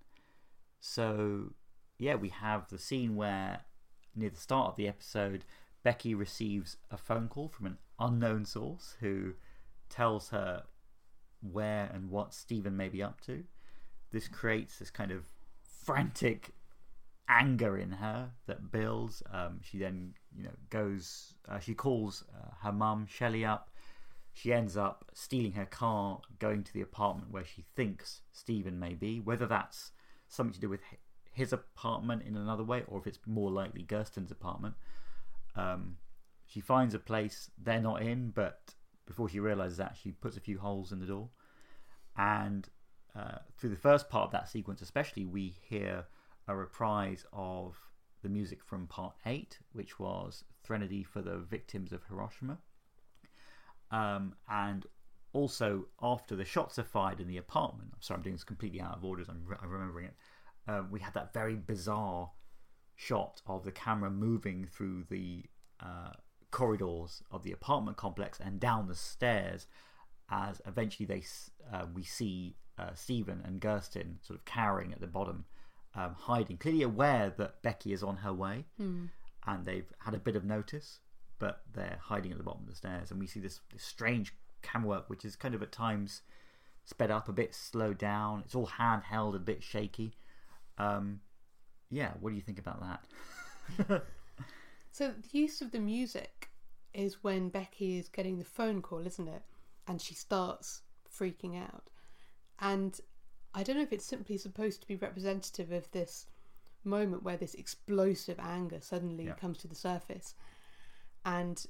So, yeah, we have the scene where, near the start of the episode, Becky receives a phone call from an unknown source who tells her where and what Steven may be up to. This creates this kind of frantic anger in her that builds. Um, she then, you know, goes. Uh, she calls uh, her mum Shelly up. She ends up stealing her car, going to the apartment where she thinks Steven may be. Whether that's something to do with his apartment in another way, or if it's more likely Gersten's apartment. Um, she finds a place they're not in, but before she realizes that, she puts a few holes in the door. And uh, through the first part of that sequence, especially, we hear a reprise of the music from part 8, which was Threnody for the victims of Hiroshima. Um, and also, after the shots are fired in the apartment, I'm sorry, I'm doing this completely out of order, I'm, re- I'm remembering it. Um, we had that very bizarre shot of the camera moving through the uh, corridors of the apartment complex and down the stairs as eventually they uh, we see uh, Steven and Gersten sort of cowering at the bottom, um, hiding, clearly aware that Becky is on her way, and they've had a bit of notice, but they're hiding at the bottom of the stairs, and we see this, this strange camera work, which is kind of at times sped up, a bit slowed down. It's all handheld, a bit shaky. Um, yeah, what do you think about that? So the use of the music is when Becky is getting the phone call, isn't it? And she starts freaking out. And I don't know if it's simply supposed to be representative of this moment where this explosive anger suddenly Yeah. comes to the surface and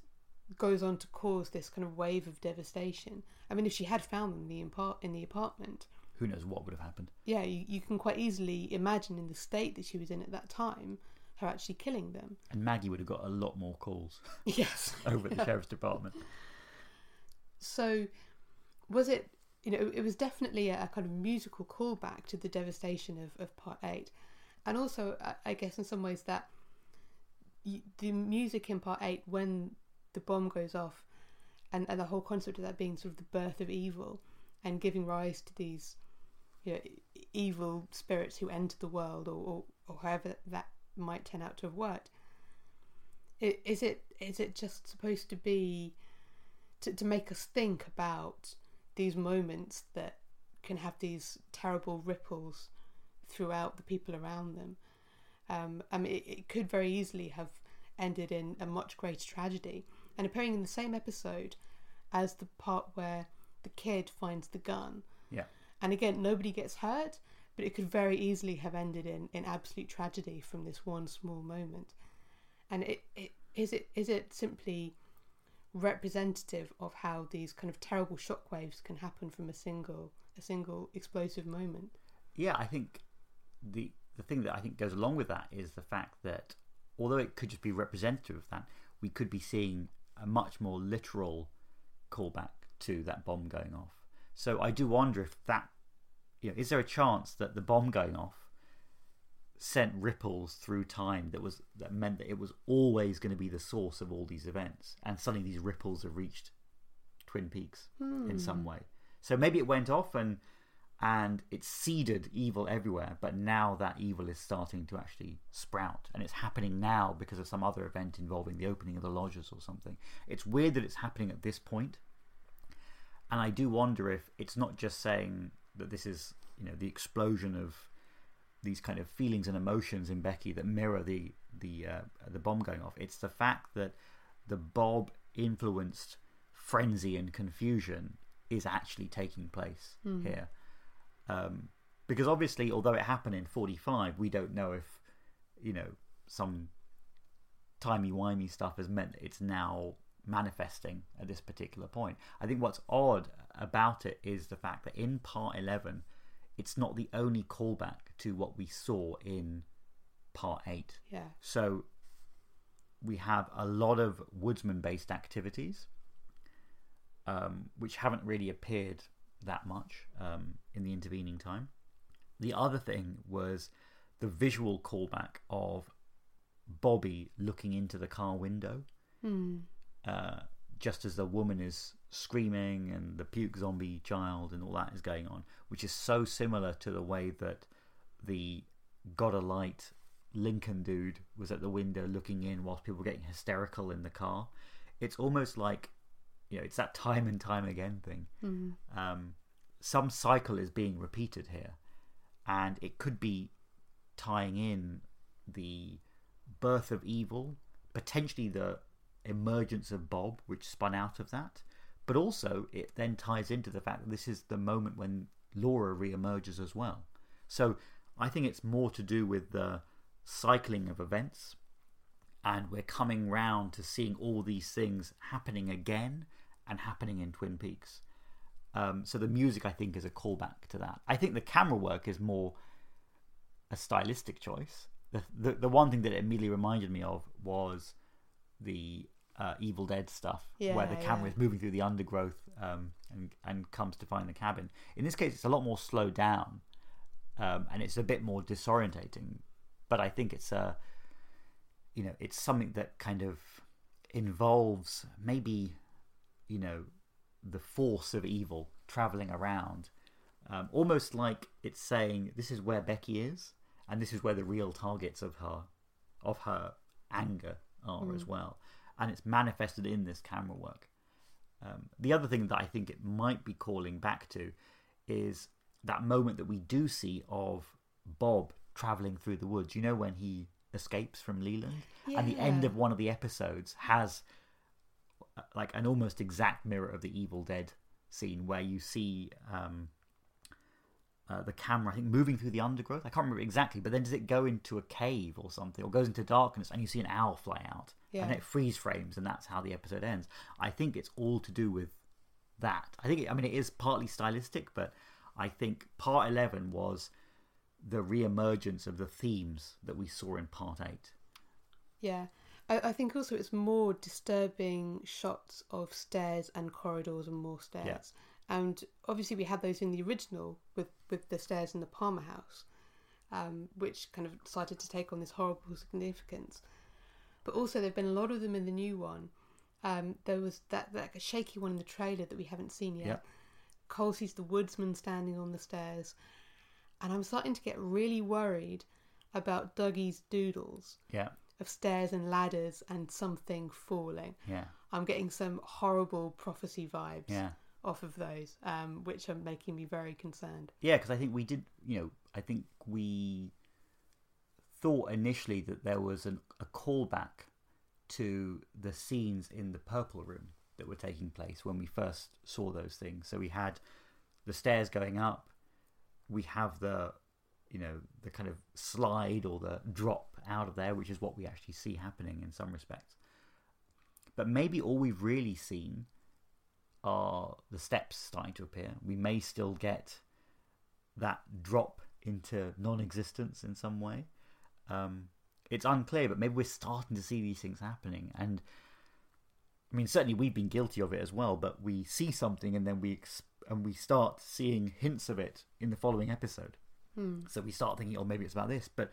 goes on to cause this kind of wave of devastation. I mean, if she had found them in the, impar- in the apartment, Who knows what would have happened? yeah, you, you can quite easily imagine in the state that she was in at that time, her actually killing them. And Maggie would have got a lot more calls Yes. over at the sheriff's department. So, was it? You know, it was definitely a, a kind of musical callback to the devastation of, of Part Eight, and also, I, I guess, in some ways, that the music in Part Eight, when the bomb goes off, and, and the whole concept of that being sort of the birth of evil, and giving rise to these, you know, evil spirits who enter the world, or, or, or however that might turn out to have worked. Is it is it just supposed to be? to, to make us think about these moments that can have these terrible ripples throughout the people around them. Um, I mean, it, it could very easily have ended in a much greater tragedy. And appearing in the same episode as the part where the kid finds the gun. Yeah. And again, nobody gets hurt, but it could very easily have ended in, in absolute tragedy from this one small moment. and it, it is it is it simply representative of how these kind of terrible shockwaves can happen from a single a single explosive moment. Yeah, I think the the thing that I think goes along with that is the fact that although it could just be representative of that, we could be seeing a much more literal callback to that bomb going off. So I do wonder if that, you know, is there a chance that the bomb going off sent ripples through time that was that meant that it was always going to be the source of all these events, and suddenly these ripples have reached Twin Peaks in some hmm. way. So maybe it went off and and it's seeded evil everywhere, but now that evil is starting to actually sprout, and it's happening now because of some other event involving the opening of the lodges or something. It's weird that it's happening at this point, and I do wonder if it's not just saying that this is you know the explosion of these kind of feelings and emotions in Becky that mirror the the uh, the bomb going off. It's the fact that the Bob influenced frenzy and confusion is actually taking place here. Um, because obviously, although it happened in 45, we don't know if, you know, some timey-wimey stuff has meant that it's now manifesting at this particular point. I think what's odd about it is the fact that in part 11, it's not the only callback to what we saw in part 8. Yeah. So we have a lot of woodsman based activities, um, which haven't really appeared that much um, in the intervening time. The other thing was the visual callback of Bobby looking into the car window, uh, just as the woman is screaming and the puke zombie child and all that is going on, which is so similar to the way that the got a light Lincoln dude was at the window looking in whilst people were getting hysterical in the car. It's almost like, you know, it's that time and time again thing. Um, some cycle is being repeated here, and it could be tying in the birth of evil, potentially the emergence of Bob, which spun out of that, but also it then ties into the fact that this is the moment when Laura re-emerges as well. So I think it's more to do with the cycling of events, and we're coming round to seeing all these things happening again and happening in Twin Peaks. Um, so the music, I think, is a callback to that. I think the camera work is more a stylistic choice. The, the the one thing that it immediately reminded me of was the uh, Evil Dead stuff, where the camera yeah. is moving through the undergrowth um, and and comes to find the cabin. In this case, it's a lot more slowed down, um, and it's a bit more disorientating. But I think it's a, you know, it's something that kind of involves maybe, you know, the force of evil traveling around, um, almost like it's saying this is where Becky is, and this is where the real targets of her, of her anger are as well, and it's manifested in this camera work. Um, the other thing that I think it might be calling back to is that moment that we do see of Bob traveling through the woods. You know when he escapes from Leland, and the end of one of the episodes has like an almost exact mirror of the Evil Dead scene where you see um, uh, the camera, I think, moving through the undergrowth. I can't remember exactly, but then does it go into a cave or something, or goes into darkness, and you see an owl fly out, and it freeze frames, and that's how the episode ends. I think it's all to do with that. I think, it, I mean, it is partly stylistic, but I think part eleven was the re-emergence of the themes that we saw in part eight. Yeah. I, I think also it's more disturbing shots of stairs and corridors and more stairs. And obviously we had those in the original with, with the stairs in the Palmer house, um, which kind of decided to take on this horrible significance. But also there've been a lot of them in the new one. Um, there was that, that shaky one in the trailer that we haven't seen yet. Yep. Cole sees the woodsman standing on the stairs. And I'm starting to get really worried about Dougie's doodles Yeah, of stairs and ladders and something falling. yeah, I'm getting some horrible prophecy vibes yeah. off of those, um, which are making me very concerned. Yeah, because I think we did, you know, I think we thought initially that there was an, a callback to the scenes in the purple room that were taking place when we first saw those things. So we had the stairs going up, we have the you know the kind of slide or the drop out of there, which is what we actually see happening in some respects. But maybe all we've really seen are the steps starting to appear. We may still get that drop into non-existence in some way. Um, it's unclear, but maybe we're starting to see these things happening. And I mean, certainly we've been guilty of it as well. But we see something, and then we and we start seeing hints of it in the following episode. Hmm. So we start thinking, oh, maybe it's about this. But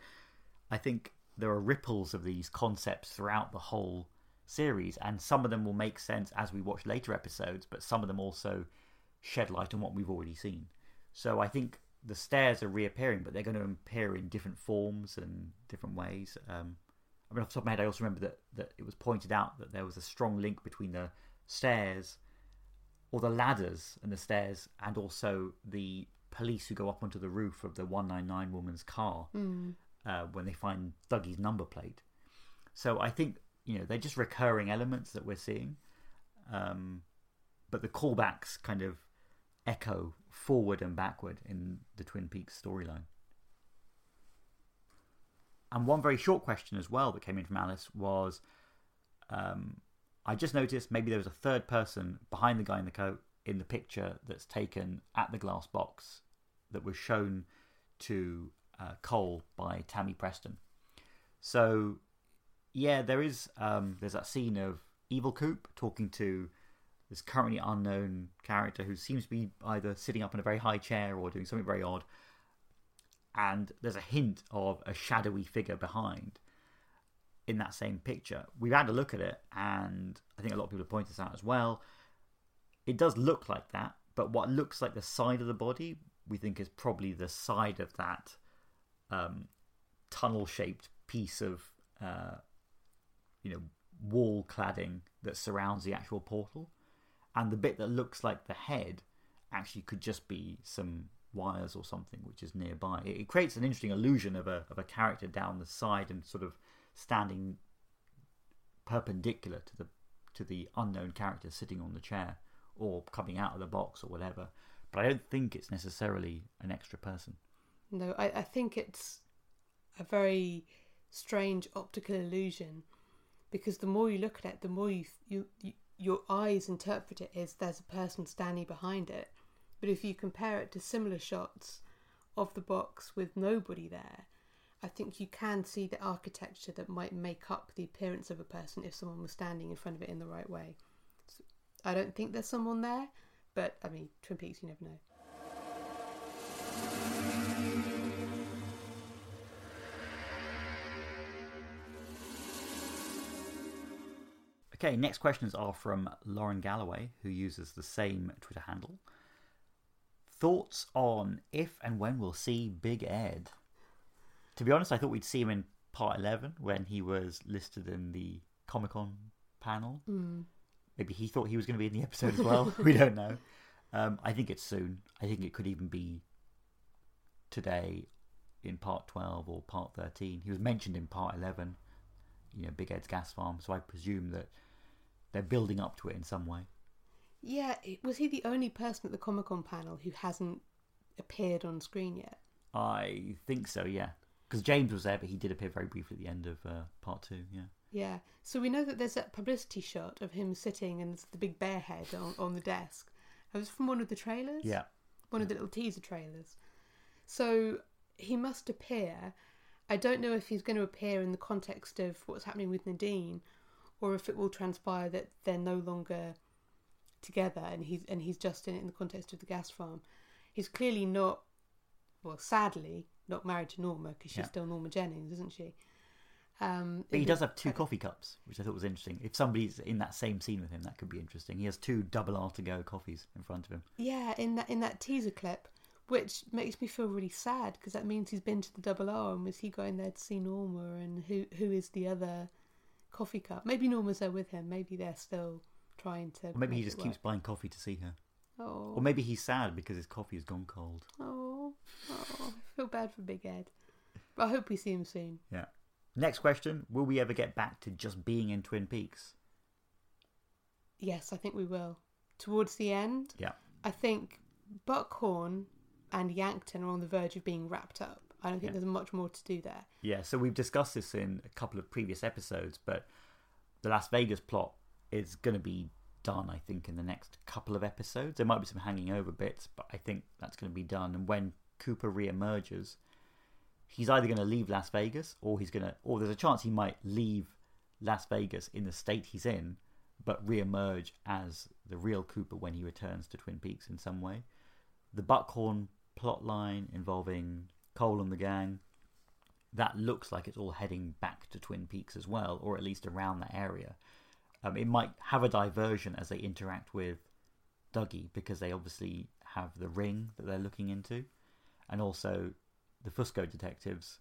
I think there are ripples of these concepts throughout the whole series, and some of them will make sense as we watch later episodes, but some of them also shed light on what we've already seen. So I think the stairs are reappearing, but they're going to appear in different forms and different ways. Um, I mean, off the top of my head, I also remember that, that it was pointed out that there was a strong link between the stairs or the ladders and the stairs and also the police who go up onto the roof of the 199 woman's car Hmm. uh, when they find Dougie's number plate. So I think you know they're just recurring elements that we're seeing, um, but the callbacks kind of echo forward and backward in the Twin Peaks storyline. And one very short question as well that came in from Alice was, um, I just noticed maybe there was a third person behind the guy in the coat in the picture that's taken at the glass box that was shown to uh, Cole by Tammy Preston. So, yeah, there is um, there's that scene of Evil Coop talking to this currently unknown character who seems to be either sitting up in a very high chair or doing something very odd. And there's a hint of a shadowy figure behind in that same picture. We've had a look at it, and I think a lot of people have pointed this out as well. It does look like that, but what looks like the side of the body, we think is probably the side of that um, tunnel-shaped piece of, uh, you know, wall cladding that surrounds the actual portal, and the bit that looks like the head actually could just be some wires or something which is nearby. It, it creates an interesting illusion of a of a character down the side and sort of standing perpendicular to the to the unknown character sitting on the chair or coming out of the box or whatever. But I don't think it's necessarily an extra person. No, I, I think it's a very strange optical illusion because the more you look at it, the more you, you, you your eyes interpret it as there's a person standing behind it. But if you compare it to similar shots of the box with nobody there, I think you can see the architecture that might make up the appearance of a person if someone was standing in front of it in the right way. So I don't think there's someone there, but I mean, Twin Peaks, you never know. Okay, next questions are from Lauren Galloway, who uses the same Twitter handle. Thoughts on if and when we'll see Big Ed? To be honest, I thought we'd see him in part 11 when he was listed in the Comic Con panel. Mm. Maybe he thought he was going to be in the episode as well. we don't know. Um, I think it's soon. I think it could even be today in part 12 or part 13. He was mentioned in part 11, you know, Big Ed's gas farm. So I presume that they're building up to it in some way. Yeah, was he the only person at the Comic Con panel who hasn't appeared on screen yet? I think so, yeah. Because James was there, but he did appear very briefly at the end of uh, part two, yeah. Yeah, so we know that there's that publicity shot of him sitting and the big bear head on, on the desk. It was from one of the trailers? Yeah. One of the little teaser trailers. So he must appear. I don't know if he's going to appear in the context of what's happening with Nadine or if it will transpire that they're no longer together and he's and he's just in it in the context of the gas farm. He's clearly not well, sadly, not married to Norma because she's Yeah. still Norma Jennings, isn't she? Um, But he does have two coffee cups, which I thought was interesting. If somebody's in that same scene with him, that could be interesting. He has two double R to go coffees in front of him. Yeah, in that in that teaser clip, which makes me feel really sad because that means he's been to the double R and was he going there to see Norma and who who is the other coffee cup? Maybe Norma's there with him. Maybe they're still trying to. Or maybe he just keeps buying coffee to see her. Oh, Or maybe he's sad because his coffee has gone cold. oh, oh! I feel bad for Big Ed, but I hope we see him soon. Yeah. Next question Will we ever get back to just being in Twin Peaks? Yes, I think we will. Towards the end, Yeah. I think Buckhorn and Yankton are on the verge of being wrapped up. I don't think Yeah. there's much more to do there. Yeah, so we've discussed this in a couple of previous episodes, but the Las Vegas plot is going to be done, I think, in the next couple of episodes. There might be some hanging over bits, but I think that's going to be done. And when Cooper re-emerges, he's either going to leave Las Vegas, or he's going to, or there's a chance he might leave Las Vegas in the state he's in, but re-emerge as the real Cooper when he returns to Twin Peaks in some way. The Buckhorn plot line involving Cole and the gang that looks like it's all heading back to Twin Peaks as well, or at least around that area. Um, it might have a diversion as they interact with Dougie because they obviously have the ring that they're looking into, and also the Fusco detectives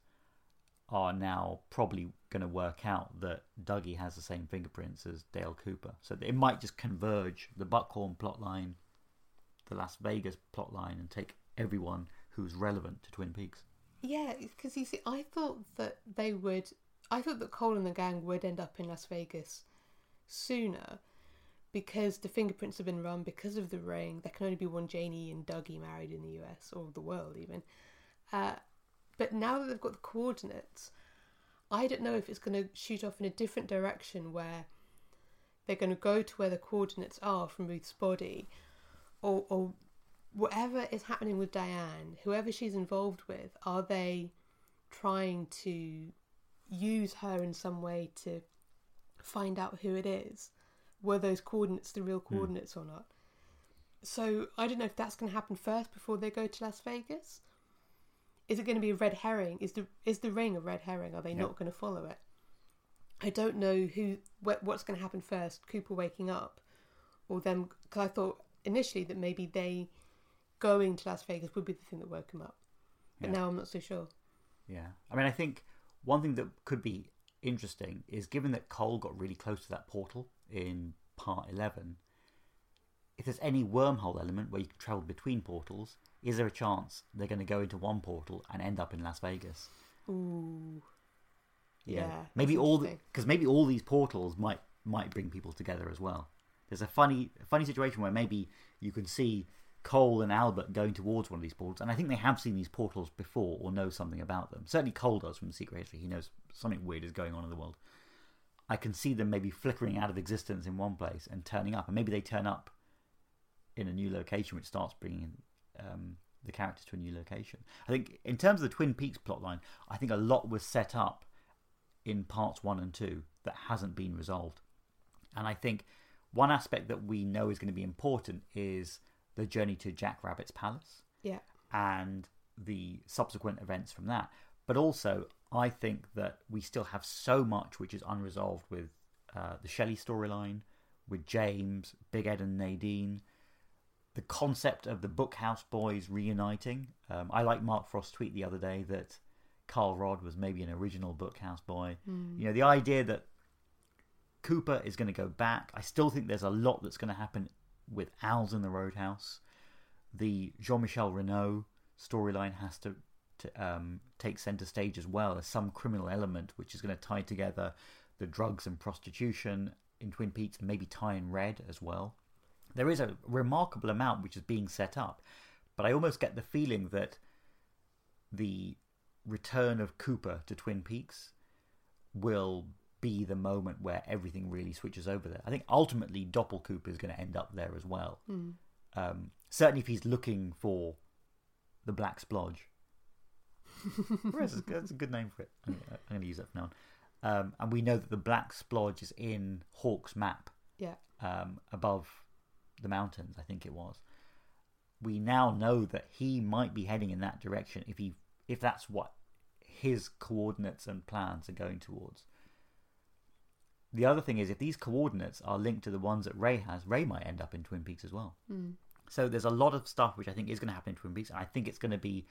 are now probably going to work out that Dougie has the same fingerprints as Dale Cooper. So it might just converge the Buckhorn plotline, the Las Vegas plotline, and take everyone who's relevant to Twin Peaks. Yeah, because you see, I thought that they would. I thought that Cole and the gang would end up in Las Vegas sooner because the fingerprints have been run because of the ring. There can only be one Janie and Dougie married in the US or the world, even. Uh, but now that they've got the coordinates, I don't know if it's going to shoot off in a different direction where they're going to go to where the coordinates are from Ruth's body, or or whatever is happening with Diane, whoever she's involved with, are they trying to use her in some way to find out who it is? Were those coordinates the real coordinates or not? So I don't know if that's going to happen first before they go to Las Vegas. Is it going to be a red herring? Is the is the ring a red herring? Are they Yeah. not going to follow it? I don't know who wh- what's going to happen first. Cooper waking up, or them? Because I thought initially that maybe they going to Las Vegas would be the thing that woke him up, but Yeah. now I'm not so sure. Yeah. I mean, I think one thing that could be interesting is given that Cole got really close to that portal in part 11, if there's any wormhole element where you can travel between portals, is there a chance they're going to go into one portal and end up in Las Vegas? Ooh, Yeah, maybe all because maybe all these portals might might bring people together as well. There's a funny funny situation where maybe you can see Cole and Albert going towards one of these portals, and I think they have seen these portals before or know something about them. Certainly, Cole does from Secret History. He knows something weird is going on in the world. I can see them maybe flickering out of existence in one place and turning up, and maybe they turn up in a new location, which starts bringing um, the characters to a new location. I think in terms of the Twin Peaks plotline, I think a lot was set up in parts one and two that hasn't been resolved. And I think one aspect that we know is going to be important is the journey to Jack Rabbit's palace yeah, and the subsequent events from that. But also, I think that we still have so much which is unresolved with uh, the Shelly storyline, with James, Big Ed, and Nadine. The concept of the Bookhouse Boys reuniting. Um, I like Mark Frost's tweet the other day that Carl Rodd was maybe an original Bookhouse Boy. You know, the idea that Cooper is going to go back. I still think there's a lot that's going to happen with Owls in the Roadhouse. The Jean Michel Renault storyline has to, to um, take centre stage as well as some criminal element which is going to tie together the drugs and prostitution in Twin Peaks and maybe tie in Red as well. There is a remarkable amount which is being set up, but I almost get the feeling that the return of Cooper to Twin Peaks will be the moment where everything really switches over there. I think ultimately Doppel Cooper is going to end up there as well. Um, certainly, if he's looking for the Black Splodge. That's a, that's a good name for it. I'm, I'm going to use that from now on. Um, and we know that the Black Splodge is in Hawk's map yeah, um, above the mountains, I think it was. We now know that he might be heading in that direction if he if that's what his coordinates and plans are going towards. The other thing is if these coordinates are linked to the ones that Ray has, Ray might end up in Twin Peaks as well. Hmm. So there's a lot of stuff which I think is going to happen in Twin Peaks, and I think it's going to be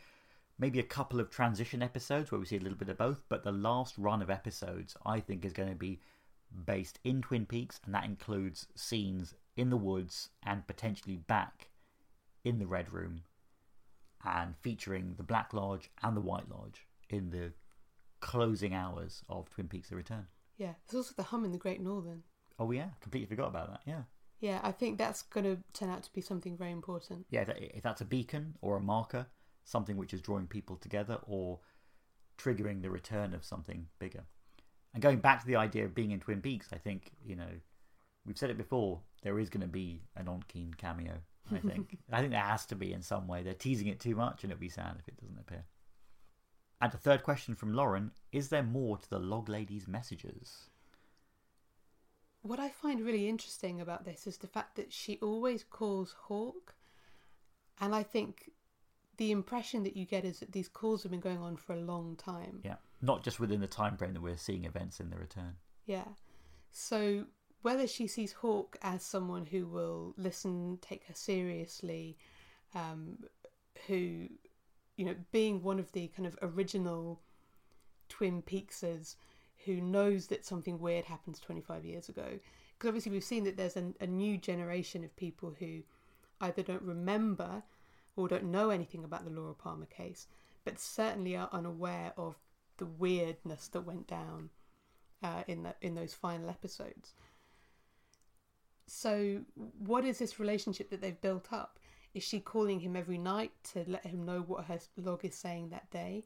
maybe a couple of transition episodes where we see a little bit of both, but the last run of episodes I think is going to be based in Twin Peaks, and that includes scenes in the woods and potentially back in the Red Room, and featuring the Black Lodge and the White Lodge in the closing hours of Twin Peaks: The Return. yeah. There's also the hum in the Great Northern. Oh yeah, completely forgot about that. Yeah, Yeah, I think that's going to turn out to be something very important. yeah. If if that's a beacon or a marker, something which is drawing people together, or triggering the return of something bigger. And going back to the idea of being in Twin Peaks, I think you know we've said it before. There is going to be an On Keen cameo. I think. I think there has to be in some way. They're teasing it too much, and it'd be sad if it doesn't appear. And a third question from Lauren: Is there more to the Log Lady's messages? What I find really interesting about this is the fact that she always calls Hawk, and I think the impression that you get is that these calls have been going on for a long time. Yeah, not just within the time frame that we're seeing events in the return. Yeah. So whether she sees Hawk as someone who will listen, take her seriously, um, who, you know, being one of the kind of original Twin Peaksers who knows that something weird happens 25 years ago. Because obviously we've seen that there's an, a new generation of people who either don't remember or don't know anything about the Laura Palmer case, but certainly are unaware of the weirdness that went down uh, in the, in those final episodes. So, what is this relationship that they've built up? Is she calling him every night to let him know what her log is saying that day?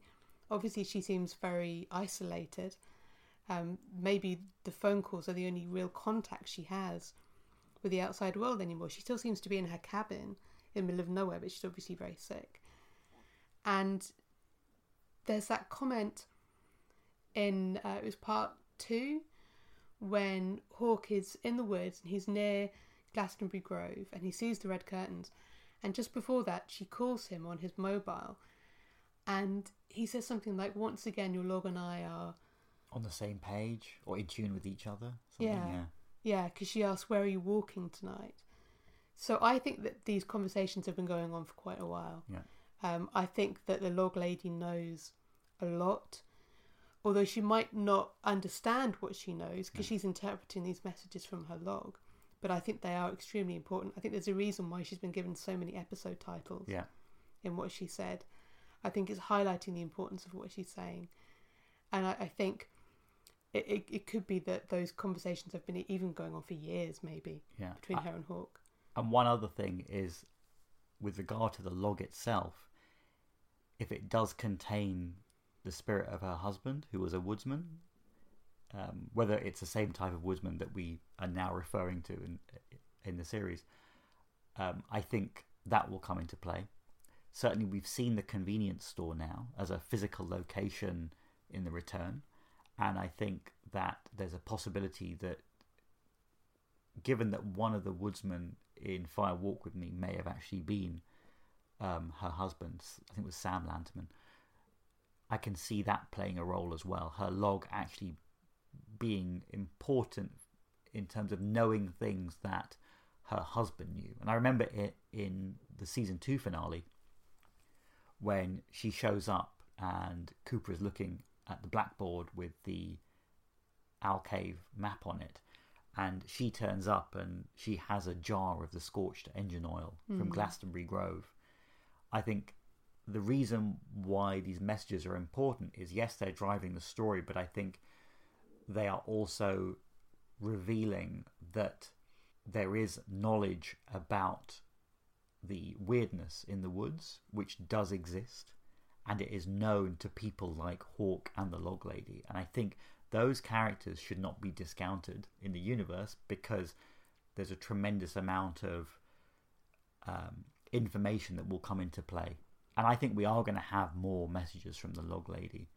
Obviously, she seems very isolated. Um, maybe the phone calls are the only real contact she has with the outside world anymore. She still seems to be in her cabin in the middle of nowhere, but she's obviously very sick. And there's that comment in uh, it was part two when Hawk is in the woods and he's near Glastonbury Grove and he sees the red curtains. And just before that, she calls him on his mobile and he says something like, Once again, your log and I are on the same page or in tune with each other. Yeah. yeah. Yeah, because she asks, Where are you walking tonight? So I think that these conversations have been going on for quite a while. Yeah. Um, I think that the log lady knows a lot although she might not understand what she knows because she's interpreting these messages from her log. But I think they are extremely important. I think there's a reason why she's been given so many episode titles. Yeah. In what she said, I think it's highlighting the importance of what she's saying, and I, I think it, it, it could be that those conversations have been even going on for years, maybe. Yeah. Between her and Hawk. And one other thing is, with regard to the log itself, if it does contain the spirit of her husband, who was a woodsman. Um, whether it's the same type of woodsman that we are now referring to in in the series, um, I think that will come into play. Certainly, we've seen the convenience store now as a physical location in the return, and I think that there's a possibility that, given that one of the woodsmen in Fire Walk with Me may have actually been um, her husband, I think it was Sam Lanterman, I can see that playing a role as well. Her log actually being important in terms of knowing things that her husband knew. And I remember it in the season two finale when she shows up and Cooper is looking at the blackboard with the Owl Cave map on it. And she turns up and she has a jar of the scorched engine oil mm. from hmm. Glastonbury Grove. I think the reason why these messages are important is yes, they're driving the story, but I think they are also revealing that there is knowledge about the weirdness in the woods, which does exist, and it is known to people like Hawk and the Log Lady. And I think those characters should not be discounted in the universe because there's a tremendous amount of um, information that will come into play and I think we are going to have more messages from the Log Lady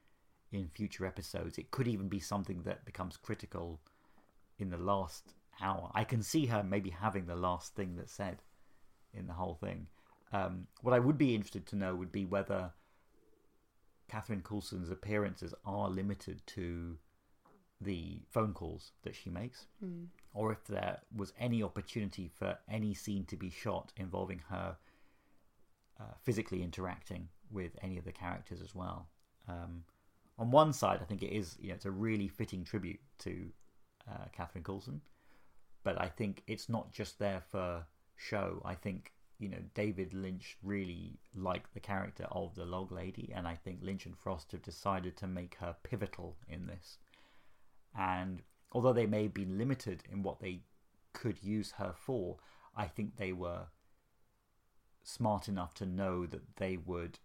in future episodes. It could even be something that becomes critical in the last hour. I can see her maybe having the last thing that's said in the whole thing. Um, what I would be interested to know would be whether Catherine Coulson's appearances are limited to the phone calls that she makes, mm. or if there was any opportunity for any scene to be shot involving her uh, physically interacting with any of the characters as well. Um, on one side, I think it is you know it's a really fitting tribute to uh, Catherine Coulson, but I think it's not just there for show. I think you know David Lynch really liked the character of the Log Lady, and I think Lynch and Frost have decided to make her pivotal in this. And although they may be limited in what they could use her for, I think they were smart enough to know that they would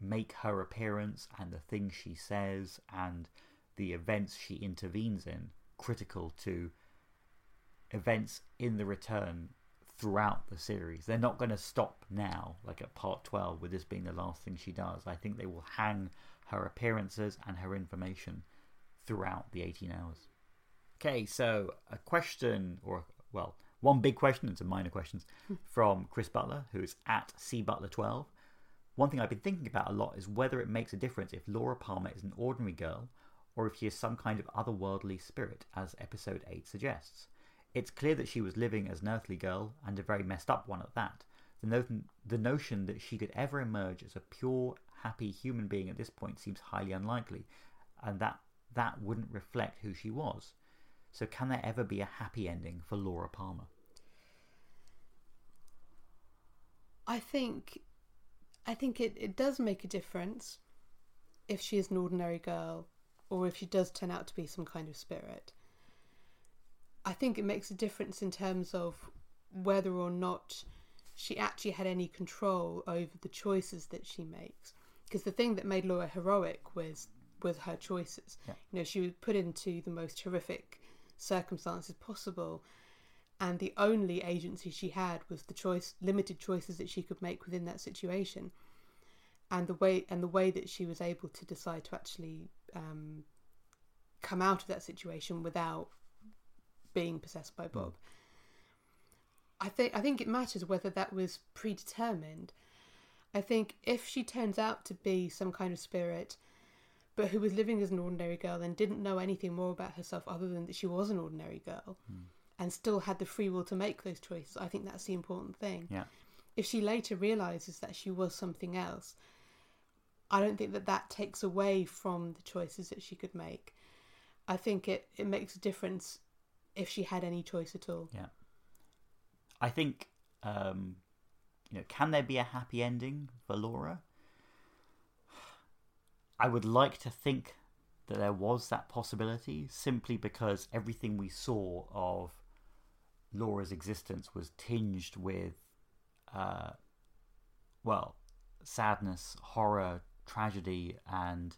make her appearance and the things she says and the events she intervenes in critical to events in the return throughout the series. They're not going to stop now, like at part 12, with this being the last thing she does. I think they will hang her appearances and her information throughout the 18 hours. Okay, so a question, or well, one big question and some minor questions from Chris Butler, who's at cbutler12. One thing I've been thinking about a lot is whether it makes a difference if Laura Palmer is an ordinary girl or if she is some kind of otherworldly spirit, as episode 8 suggests. It's clear that she was living as an earthly girl, and a very messed up one at that. The, no- the notion that she could ever emerge as a pure, happy human being at this point seems highly unlikely, and that that wouldn't reflect who she was. So, can there ever be a happy ending for Laura Palmer? I think, I think it, it does make a difference if she is an ordinary girl or if she does turn out to be some kind of spirit. I think it makes a difference in terms of whether or not she actually had any control over the choices that she makes. Because the thing that made Laura heroic was was her choices. Yeah. You know, she was put into the most horrific circumstances possible, and the only agency she had was the choice, limited choices that she could make within that situation, and the way and the way that she was able to decide to actually um, come out of that situation without being possessed by Bob. I think I think it matters whether that was predetermined. I think if she turns out to be some kind of spirit, but who was living as an ordinary girl and didn't know anything more about herself other than that she was an ordinary girl, and still had the free will to make those choices, I think that's the important thing. Yeah. If she later realizes that she was something else, I don't think that that takes away from the choices that she could make. I think it, it makes a difference if she had any choice at all. Yeah. I think, um, you know, can there be a happy ending for Laura? I would like to think that there was that possibility simply because everything we saw of Laura's existence was tinged with, uh, well, sadness, horror, tragedy, and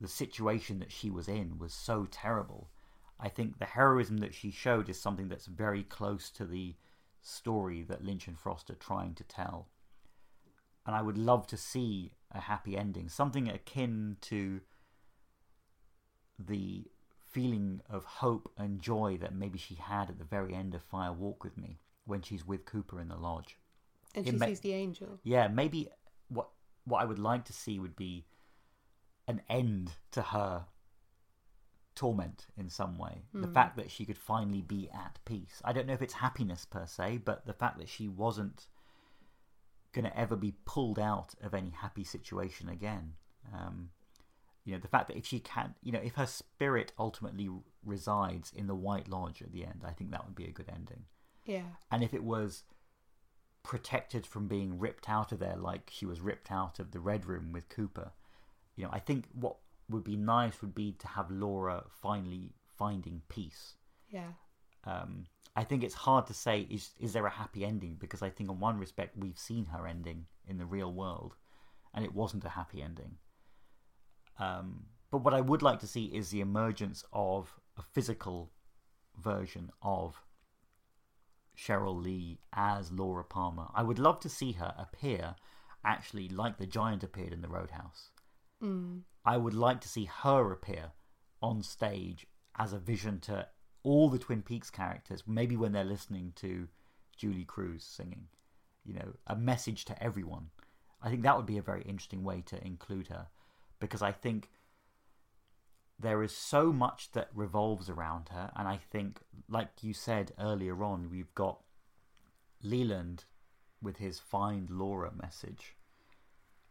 the situation that she was in was so terrible. I think the heroism that she showed is something that's very close to the story that Lynch and Frost are trying to tell. And I would love to see a happy ending, something akin to the feeling of hope and joy that maybe she had at the very end of Fire Walk with Me when she's with Cooper in the lodge. And It she ma- sees the angel. Yeah, maybe what what I would like to see would be an end to her torment in some way. The hmm. fact that she could finally be at peace. I don't know if it's happiness per se, but the fact that she wasn't going to ever be pulled out of any happy situation again. Um, you know, the fact that if she can, you know, if her spirit ultimately resides in the White Lodge at the end, I think that would be a good ending. Yeah. And if it was protected from being ripped out of there like she was ripped out of the Red Room with Cooper, you know, I think what would be nice would be to have Laura finally finding peace. Yeah. Um, I think it's hard to say is is there a happy ending because I think in one respect we've seen her ending in the real world, and it wasn't a happy ending. Um, but what I would like to see is the emergence of a physical version of Sheryl Lee as Laura Palmer. I would love to see her appear actually like the giant appeared in the Roadhouse. I would like to see her appear on stage as a vision to all the Twin Peaks characters, maybe when they're listening to Julee Cruise singing, you know, a message to everyone. I think that would be a very interesting way to include her because I think there is so much that revolves around her, and I think, like you said earlier on, we've got Leland with his find Laura message.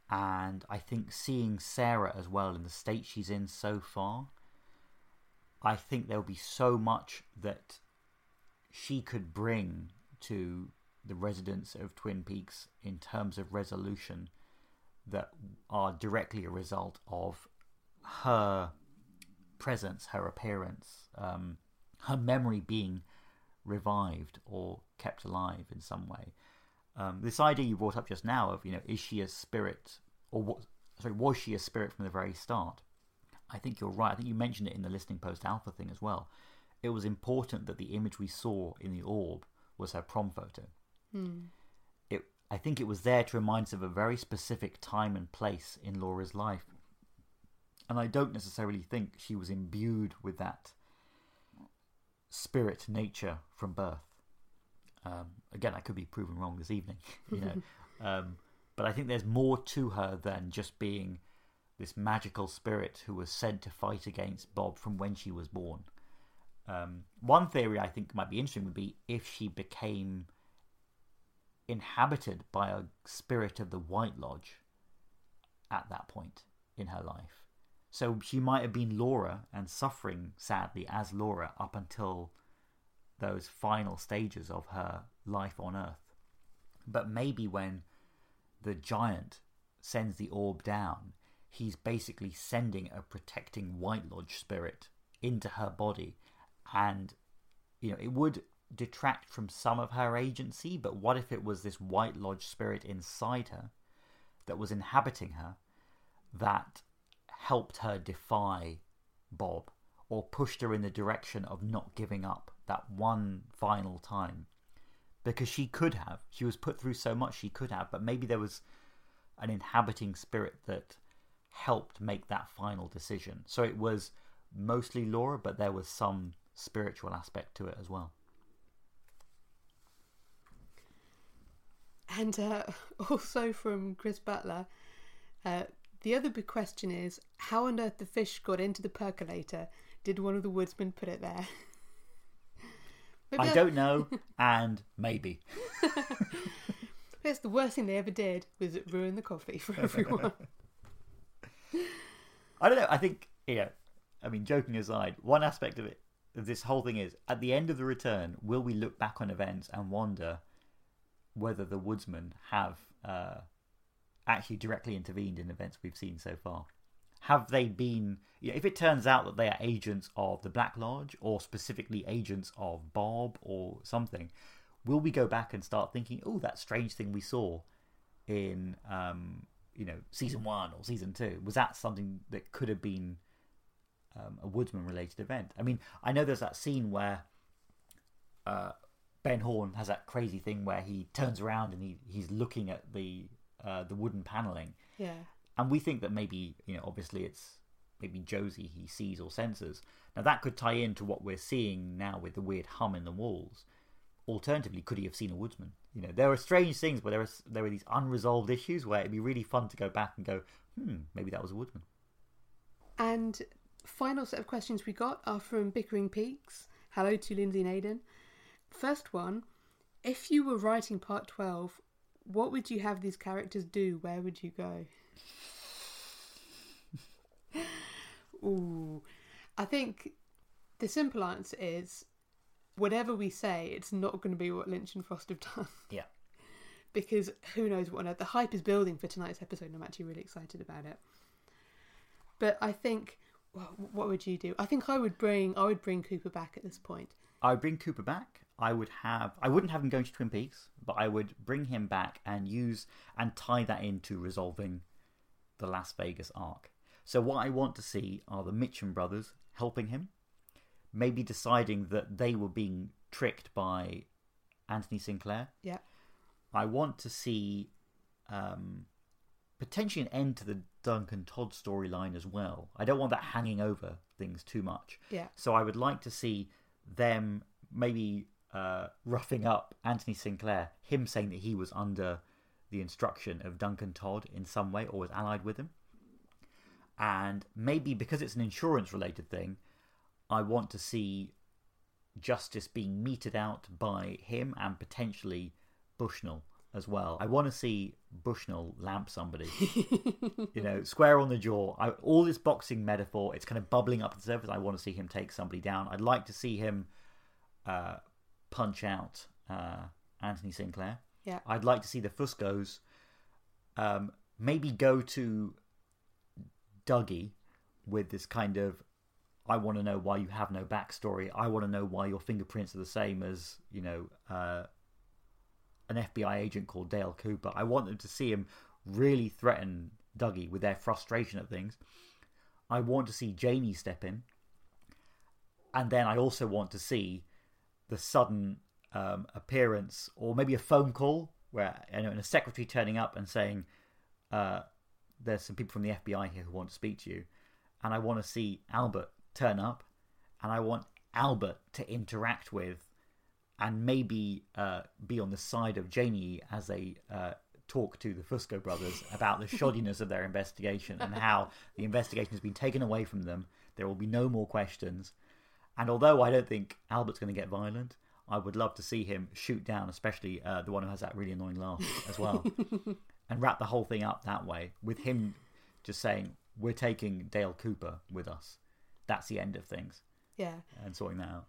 And I think seeing Sarah as well in the state she's in so far, I think there'll be so much that she could bring to the residents of Twin Peaks in terms of resolution that are directly a result of her presence, her appearance, um, her memory being revived or kept alive in some way. Um, this idea you brought up just now of, you know, is she a spirit or what? Sorry, was she a spirit from the very start? I think you're right. I think you mentioned it in the listening post alpha thing as well. It was important that the image we saw in the orb was her prom photo. Hmm. It, I think it was there to remind us of a very specific time and place in Laura's life. And I don't necessarily think she was imbued with that spirit nature from birth. Um, again, I could be proven wrong this evening, you know. um, but I think there's more to her than just being this magical spirit who was said to fight against Bob from when she was born. Um, one theory I think might be interesting would be if she became inhabited by a spirit of the White Lodge at that point in her life. So she might have been Laura and suffering sadly as Laura up until those final stages of her life on Earth. But maybe when the giant sends the orb down, he's basically sending a protecting White Lodge spirit into her body. And, you know, it would detract from some of her agency, but what if it was this White Lodge spirit inside her that was inhabiting her that helped her defy Bob or pushed her in the direction of not giving up that one final time? Because she could have. She was put through so much she could have, but maybe there was an inhabiting spirit that helped make that final decision. So it was mostly Laura, but there was some spiritual aspect to it as well. And uh, also from Chris Butler, uh, the other big question is how on earth the fish got into the percolator? Did one of the woodsmen put it there? I don't know, and maybe. That's the worst thing they ever did was ruin the coffee for everyone. I don't know. I think, you know, I mean, joking aside, one aspect of it, of this whole thing is at the end of the return, will we look back on events and wonder whether the woodsmen have uh, actually directly intervened in events we've seen so far? Have they been, you know, if it turns out that they are agents of the Black Lodge or specifically agents of Bob or something, will we go back and start thinking, oh, that strange thing we saw in, um, you know, season one or season two, was that something that could have been um, a Woodsman related event? I mean, I know there's that scene where uh, Ben Horne has that crazy thing where he turns around and he, he's looking at the uh, the wooden paneling. Yeah. And we think that maybe, you know, obviously it's maybe Josie he sees or senses. Now that could tie into what we're seeing now with the weird hum in the walls. Alternatively, could he have seen a woodsman? You know, there are strange things, but there are there are these unresolved issues where it'd be really fun to go back and go, hmm, maybe that was a woodman. And final set of questions we got are from Bickering Peaks. Hello to Lindsay and Aidan. First one, if you were writing part twelve, what would you have these characters do? Where would you go? Ooh, I think the simple answer is whatever we say, it's not going to be what Lynch and Frost have done. Yeah. because who knows what on earth. The hype is building for tonight's episode, and I'm actually really excited about it. But I think, well, what would you do? I think I would bring, I would bring Cooper back at this point. I would bring Cooper back. I would have. I wouldn't have him going to Twin Peaks, but I would bring him back and use and tie that into resolving the Las Vegas arc. So what I want to see are the Mitchum brothers helping him, maybe deciding that they were being tricked by Anthony Sinclair. Yeah. I want to see um, potentially an end to the Duncan Todd storyline as well. I don't want that hanging over things too much. Yeah. So I would like to see them maybe uh, roughing up Anthony Sinclair, him saying that he was under the instruction of Duncan Todd in some way or was allied with him. And maybe because it's an insurance related thing, I want to see justice being meted out by him and potentially Bushnell as well. I want to see Bushnell lamp somebody. you know, square on the jaw. I, all this boxing metaphor, it's kind of bubbling up to the surface. I want to see him take somebody down. I'd like to see him uh, punch out uh, Anthony Sinclair. Yeah. I'd like to see the Fuscos um, maybe go to Dougie with this kind of I want to know why you have no backstory. I want to know why your fingerprints are the same as, you know, uh, an FBI agent called Dale Cooper. I want them to see him really threaten Dougie with their frustration at things. I want to see Jamie step in, and then I also want to see the sudden um, appearance or maybe a phone call where you know, and a secretary turning up and saying, uh, "There's some people from the FBI here who want to speak to you," and I want to see Albert turn up, and I want Albert to interact with, and maybe uh, be on the side of Janie as they uh, talk to the Fusco brothers about the shoddiness of their investigation and how the investigation has been taken away from them. There will be no more questions. And although I don't think Albert's going to get violent, I would love to see him shoot down, especially uh, the one who has that really annoying laugh as well, and wrap the whole thing up that way with him just saying, "We're taking Dale Cooper with us." That's the end of things, Yeah. and sorting that out.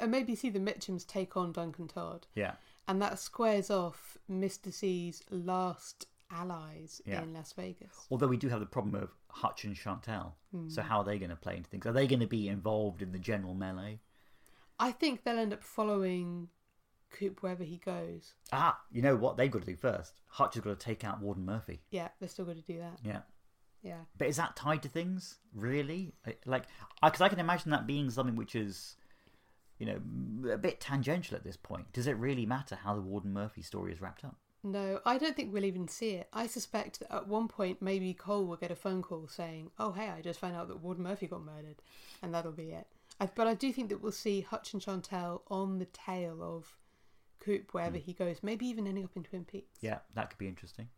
And maybe see the Mitchums take on Duncan Todd. Yeah, And that squares off Mr. C's last allies Yeah. in Las Vegas. although we do have the problem of Hutch and Chantal. Hmm. So how are they going to play into things? Are they going to be involved in the general melee? I think they'll end up following Coop wherever he goes. Ah, you know what they've got to do first? Hutch has got to take out Warden Murphy. Yeah, they're still going to do that. Yeah. Yeah. But is that tied to things? Really? Like, because I can imagine that being something which is, you know, a bit tangential at this point. Does it really matter how the Warden Murphy story is wrapped up? No, I don't think we'll even see it. I suspect that at one point maybe Cole will get a phone call saying, "Oh, hey, I just found out that Warden Murphy got murdered," and that'll be it. I, but I do think that we'll see Hutch and Chantal on the tail of Coop wherever hmm. he goes, maybe even ending up in Twin Peaks. Yeah, that could be interesting.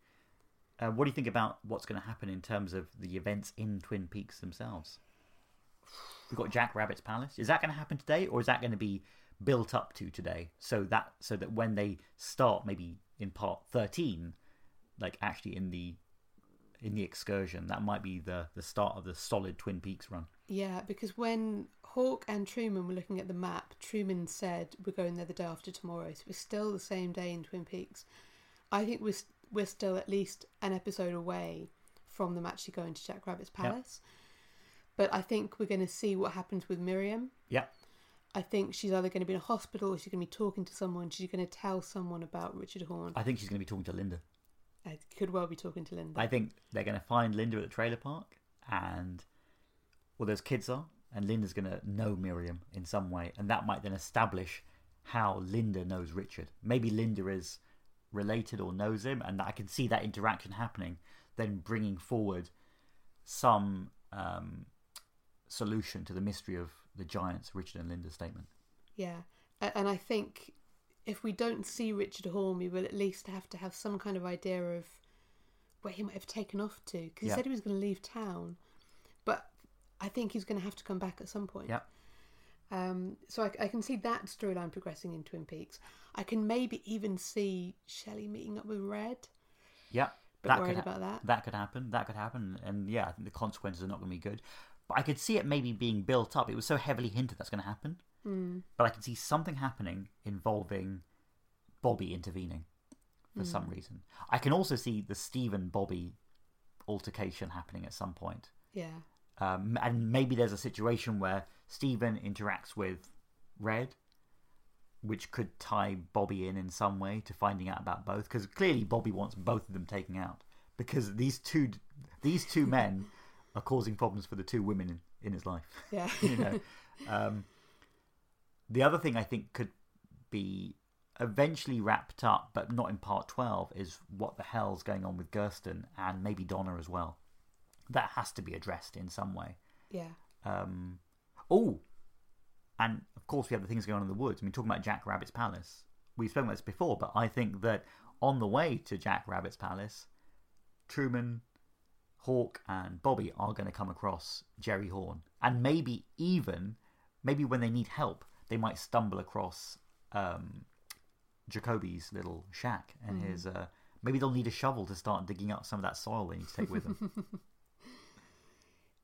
Uh, what do you think about what's going to happen in terms of the events in Twin Peaks themselves? We've got Jack Rabbit's palace. Is that going to happen today, or is that going to be built up to today? So that so that when they start, maybe in part thirteen, like actually in the in the excursion, that might be the the start of the solid Twin Peaks run. Yeah, because when Hawk and Truman were looking at the map, Truman said we're going there the day after tomorrow, so we're still the same day in Twin Peaks. I think we're we're still at least an episode away from them actually going to Jack Rabbit's palace. But I think we're going to see what happens with Miriam. Yeah, I think she's either going to be in a hospital or she's going to be talking to someone. She's going to tell someone about Richard Horne. I think she's going to be talking to Linda. I could well be talking to Linda. I think they're going to find Linda at the trailer park, and well, those kids are, and Linda's going to know Miriam in some way, and that might then establish how Linda knows Richard. Maybe Linda is related or knows him, and I can see that interaction happening, then bringing forward some um, solution to the mystery of the giants, Richard and Linda's statement. Yeah, and I think if we don't see Richard Horne, we will at least have to have some kind of idea of where he might have taken off to. Because he Yeah. said he was going to leave town, but I think he's going to have to come back at some point. Yeah. Um, so I, I can see that storyline progressing in Twin Peaks. I can maybe even see Shelly meeting up with Red. Yeah, that worried could about that. That could happen. That could happen, and yeah, I think the consequences are not going to be good. But I could see it maybe being built up. It was so heavily hinted that's going to happen. Mm. But I can see something happening involving Bobby intervening for Hmm. some reason. I can also see the Steven Bobby altercation happening at some point. Yeah. Um, and maybe there's a situation where Steven interacts with Red, which could tie Bobby in in some way to finding out about both. Because clearly Bobby wants both of them taken out because these two these two men are causing problems for the two women in, in his life. Yeah. you know, um, the other thing I think could be eventually wrapped up, but not in part twelve, is what the hell's going on with Gersten and maybe Donna as well. That has to be addressed in some way. yeah. Um, oh, and of course we have the things going on in the woods. I mean, talking about Jack Rabbit's palace, we've spoken about this before, but I think that on the way to Jack Rabbit's palace, Truman, Hawk, and Bobby are going to come across Jerry Horne, and maybe even maybe when they need help, they might stumble across um, Jacoby's little shack and his. Uh, maybe they'll need a shovel to start digging up some of that soil they need to take with them.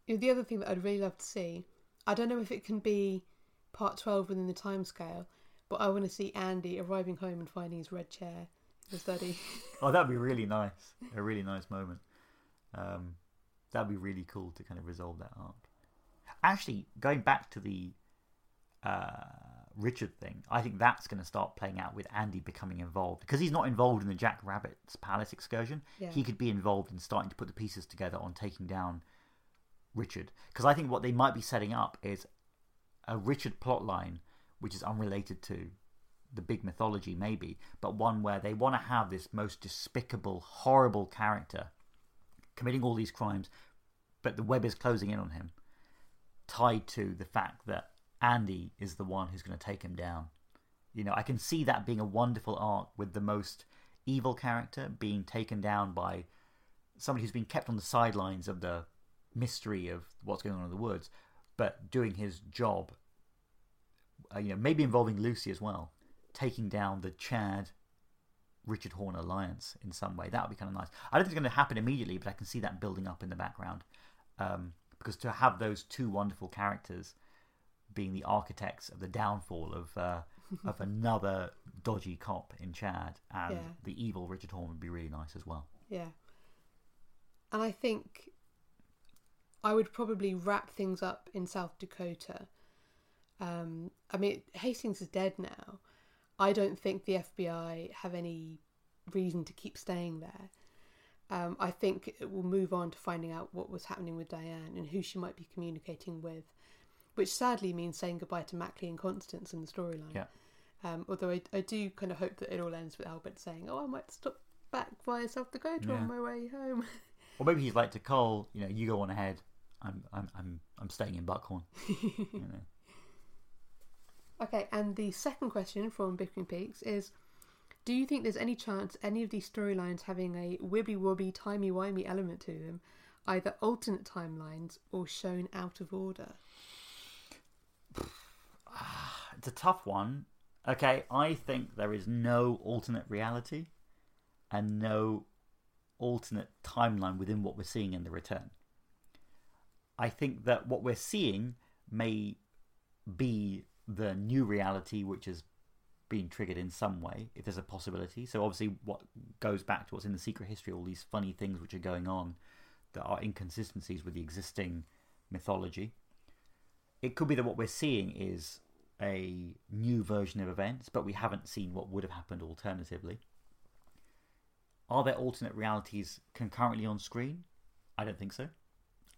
You know, the other thing that I'd really love to see, I don't know if it can be part 12 within the timescale, but I want to see Andy arriving home and finding his red chair in the study. Oh, that'd be really nice. A really nice moment. Um, that'd be really cool to kind of resolve that arc. Actually, going back to the uh, Richard thing, I think that's going to start playing out with Andy becoming involved because he's not involved in the Jack Rabbit's palace excursion. Yeah. He could be involved in starting to put the pieces together on taking down Richard. Because I think what they might be setting up is a Richard plotline which is unrelated to the big mythology, maybe, but one where they want to have this most despicable, horrible character committing all these crimes, but the web is closing in on him, tied to the fact that Andy is the one who's going to take him down. You know, I can see that being a wonderful arc with the most evil character being taken down by somebody who's been kept on the sidelines of the mystery of what's going on in the woods, but doing his job. Uh, you know, maybe involving Lucy as well, taking down the Chad Richard Horne alliance in some way. That would be kind of nice. I don't think it's going to happen immediately, but I can see that building up in the background. Um, because to have those two wonderful characters being the architects of the downfall of uh, of another dodgy cop in Chad and Yeah. the evil Richard Horne would be really nice as well. Yeah. And I think I would probably wrap things up in South Dakota. Um, I mean, Hastings is dead now. I don't think the FBI have any reason to keep staying there. Um, I think it will move on to finding out what was happening with Diane and who she might be communicating with, which sadly means saying goodbye to Macklay and Constance in the storyline. Yeah. Um, although I, I do kind of hope that it all ends with Albert saying, "Oh, I might stop back via South Dakota Yeah. on my way home." Or maybe he's like to Cole, you know, you go on ahead. I'm I'm I'm I'm staying in Buckhorn. you know. okay, and the second question from Bickering Peaks is: Do you think there's any chance any of these storylines having a wibbly wobbly, timey wimey element to them, either alternate timelines or shown out of order? It's a tough one. Okay, I think there is no alternate reality and no alternate timeline within what we're seeing in the return. I think that what we're seeing may be the new reality which is being triggered in some way, if there's a possibility. So obviously what goes back to what's in the secret history, all these funny things which are going on that are inconsistencies with the existing mythology. It could be that what we're seeing is a new version of events, but we haven't seen what would have happened alternatively. Are there alternate realities concurrently on screen? I don't think so.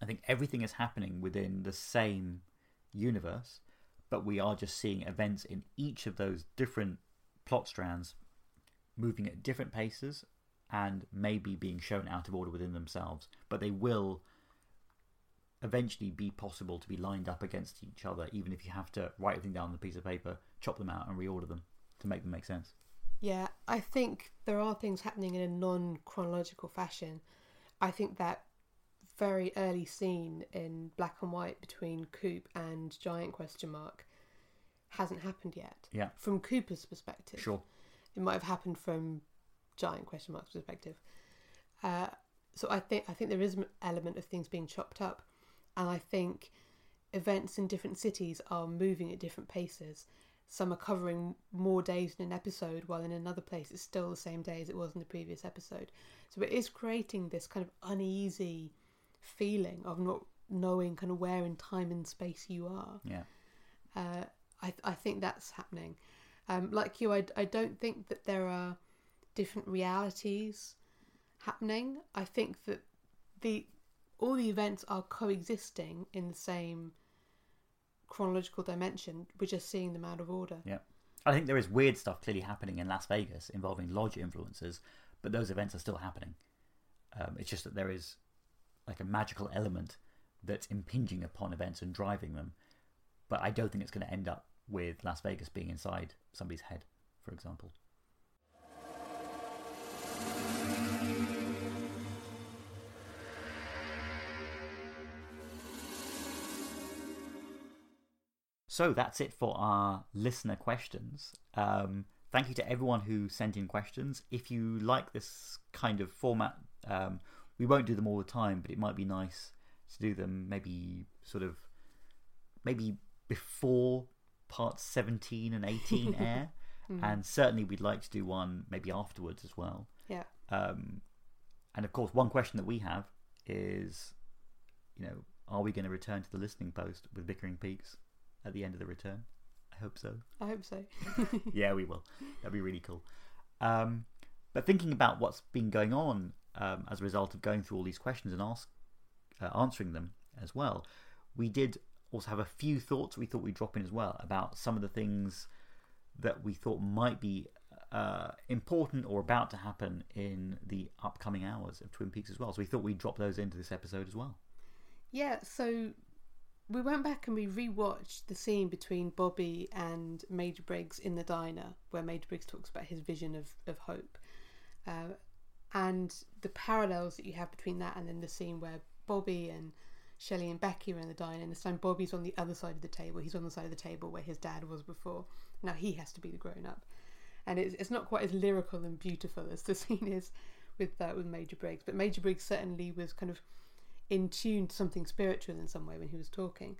I think everything is happening within the same universe, but we are just seeing events in each of those different plot strands moving at different paces and maybe being shown out of order within themselves. But they will eventually be possible to be lined up against each other, even if you have to write everything down on a piece of paper, chop them out, and reorder them to make them make sense. Yeah, I think there are things happening in a non chronological fashion. I think that very early scene in black and white between Coop and Giant question mark hasn't happened yet. Yeah. From Cooper's perspective. Sure. It might have happened from Giant question mark's perspective. Uh, so I think I think there is an element of things being chopped up, and I think events in different cities are moving at different paces. Some are covering more days in an episode, while in another place it's still the same day as it was in the previous episode. So it is creating this kind of uneasy feeling of not knowing kind of where in time and space you are. Yeah. Uh, I I think that's happening. Um, like you, I, I don't think that there are different realities happening. I think that the all the events are coexisting in the same chronological dimension. We're just seeing them out of order. Yeah. I think there is weird stuff clearly happening in Las Vegas involving lodge influences, but those events are still happening. Um, it's just that there is like a magical element that's impinging upon events and driving them. But I don't think it's going to end up with Las Vegas being inside somebody's head, for example. So that's it for our listener questions. Um, thank you to everyone who sent in questions. If you like this kind of format, um, we won't do them all the time, but it might be nice to do them maybe sort of maybe before parts 17 and 18 air. And certainly we'd like to do one maybe afterwards as well. Yeah. Um, and of course, one question that we have is, you know, are we going to return to the listening post with Bickering Peaks at the end of the return? I hope so. I hope so. yeah, we will. That'd be really cool. Um, but thinking about what's been going on um, as a result of going through all these questions and uh, answering them as well, we did also have a few thoughts we thought we'd drop in as well about some of the things that we thought might be uh, important or about to happen in the upcoming hours of Twin Peaks as well. So we thought we'd drop those into this episode as well. Yeah, so we went back and we rewatched the scene between Bobby and Major Briggs in the diner, where Major Briggs talks about his vision of, of hope. Uh, and the parallels that you have between that and then the scene where Bobby and Shelly and Becky are in the diner, and this time Bobby's on the other side of the table. He's on the side of the table where his dad was before. Now he has to be the grown up. And it's, it's not quite as lyrical and beautiful as the scene is with uh, with Major Briggs. But Major Briggs certainly was kind of in tune to something spiritual in some way when he was talking.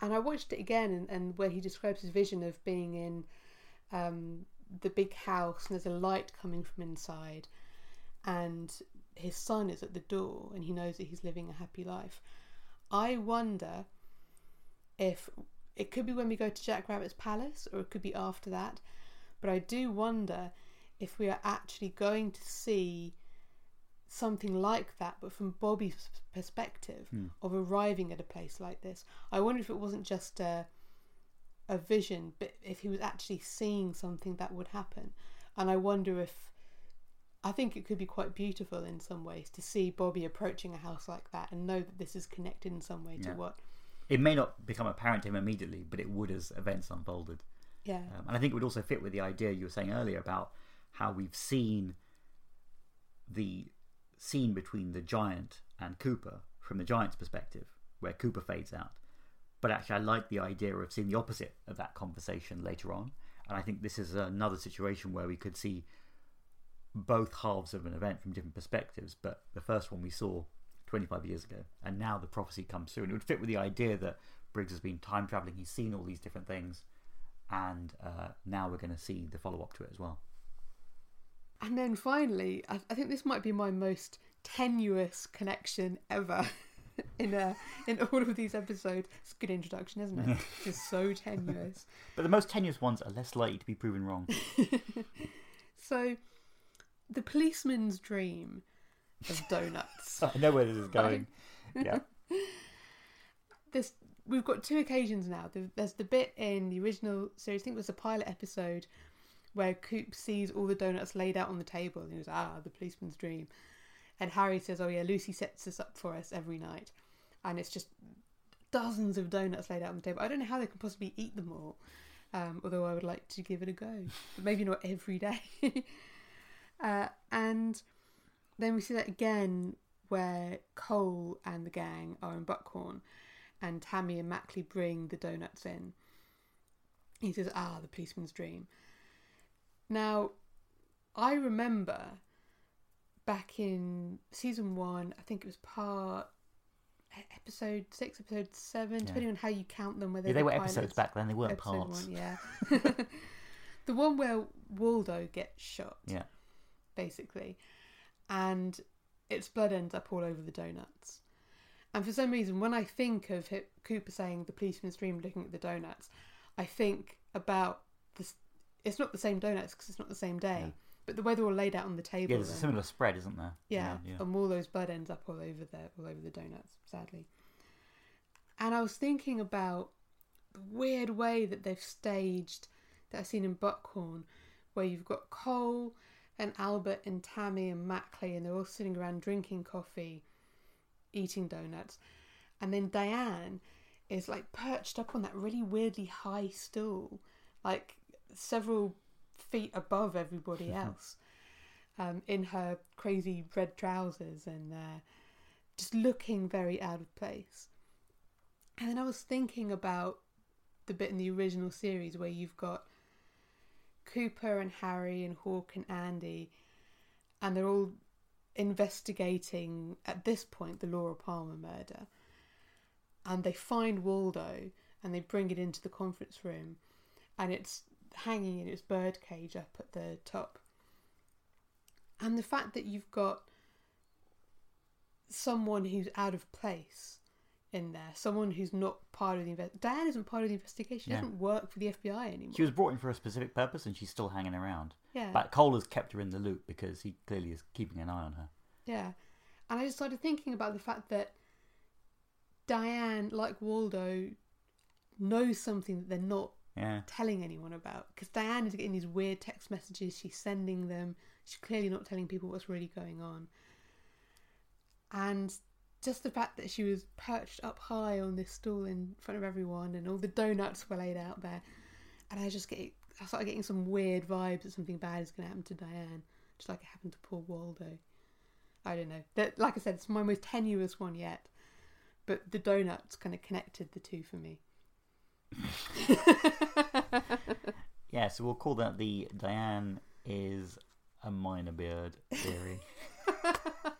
And I watched it again, and, and where he describes his vision of being in um, the big house, and there's a light coming from inside, and his son is at the door, and he knows that he's living a happy life. I wonder if it could be when we go to Jack Rabbit's palace, or it could be after that. But I do wonder if we are actually going to see something like that, but from Bobby's perspective Hmm. of arriving at a place like this. I wonder if it wasn't just a a vision, but if he was actually seeing something that would happen. And I wonder if I think it could be quite beautiful in some ways to see Bobby approaching a house like that and know that this is connected in some way to Yeah. what. It may not become apparent to him immediately, but it would as events unfolded. Yeah, Um, and I think it would also fit with the idea you were saying earlier about how we've seen the scene between the giant and Cooper from the giant's perspective, where Cooper fades out. But actually, I like the idea of seeing the opposite of that conversation later on. And I think this is another situation where we could see both halves of an event from different perspectives. But the first one we saw 25 years ago, and now the prophecy comes through. And it would fit with the idea that Briggs has been time traveling, he's seen all these different things, and uh, now we're going to see the follow up to it as well. And then finally, I, I think this might be my most tenuous connection ever in a, in all of these episodes. It's a good introduction, isn't it? Just so tenuous. But the most tenuous ones are less likely to be proven wrong. So, the policeman's dream of donuts. I know where this is going. Yeah. There's, we've got two occasions now. There's the bit in the original series, I think it was the pilot episode, where Coop sees all the donuts laid out on the table and he goes, ah, the policeman's dream. And Harry says, oh yeah, Lucy sets this up for us every night. And it's just dozens of donuts laid out on the table. I don't know how they can possibly eat them all, um, although I would like to give it a go. But maybe not every day. uh, and then we see that again where Cole and the gang are in Buckhorn and Tammy and Macklay bring the donuts in. He says, Ah, the policeman's dream. Now, I remember back in season one, I think it was part episode six, episode seven, Yeah. depending on how you count them. Whether Yeah, they were pilots. episodes back then, they weren't Episode parts. one, yeah. the one where Waldo gets shot Yeah. Basically, and its blood ends up all over the donuts. And for some reason, when I think of Cooper saying the policeman's dream looking at the donuts, I think about this. It's not the same donuts because it's not the same day, Yeah. but the way they're all laid out on the table. Yeah, there's a similar spread, isn't there? yeah, yeah. and all those blood ends up all over the all over the donuts, sadly. And I was thinking about the weird way that they've staged that I've seen in Buckhorn, where you've got Cole and Albert and Tammy and Macklay, and they're all sitting around drinking coffee, eating donuts, and then Diane is like perched up on that really weirdly high stool, like several feet above everybody else um, in her crazy red trousers and uh, just looking very out of place. And then I was thinking about the bit in the original series where you've got Cooper and Harry and Hawk and Andy, and they're all investigating at this point the Laura Palmer murder. And they find Waldo and they bring it into the conference room, and it's hanging in its bird cage up at the top. And the fact that you've got someone who's out of place in there. Someone who's not part of the investigation. Diane isn't part of the investigation. She doesn't work for the FBI anymore. She was brought in for a specific purpose, and she's still hanging around. yeah, But Cole has kept her in the loop because he clearly is keeping an eye on her. yeah. And I just started thinking about the fact that Diane, like Waldo, knows something that they're not Yeah, telling anyone about. Because Diane is getting these weird text messages. She's sending them. She's clearly not telling people what's really going on. And just the fact that she was perched up high on this stool in front of everyone, and all the donuts were laid out there, and I just get, I started getting some weird vibes that something bad is going to happen to Diane, just like it happened to poor Waldo. I don't know. That, like I said, it's my most tenuous one yet, but the donuts kind of connected the two for me. yeah. So we'll call that the Diane is a minor bird theory.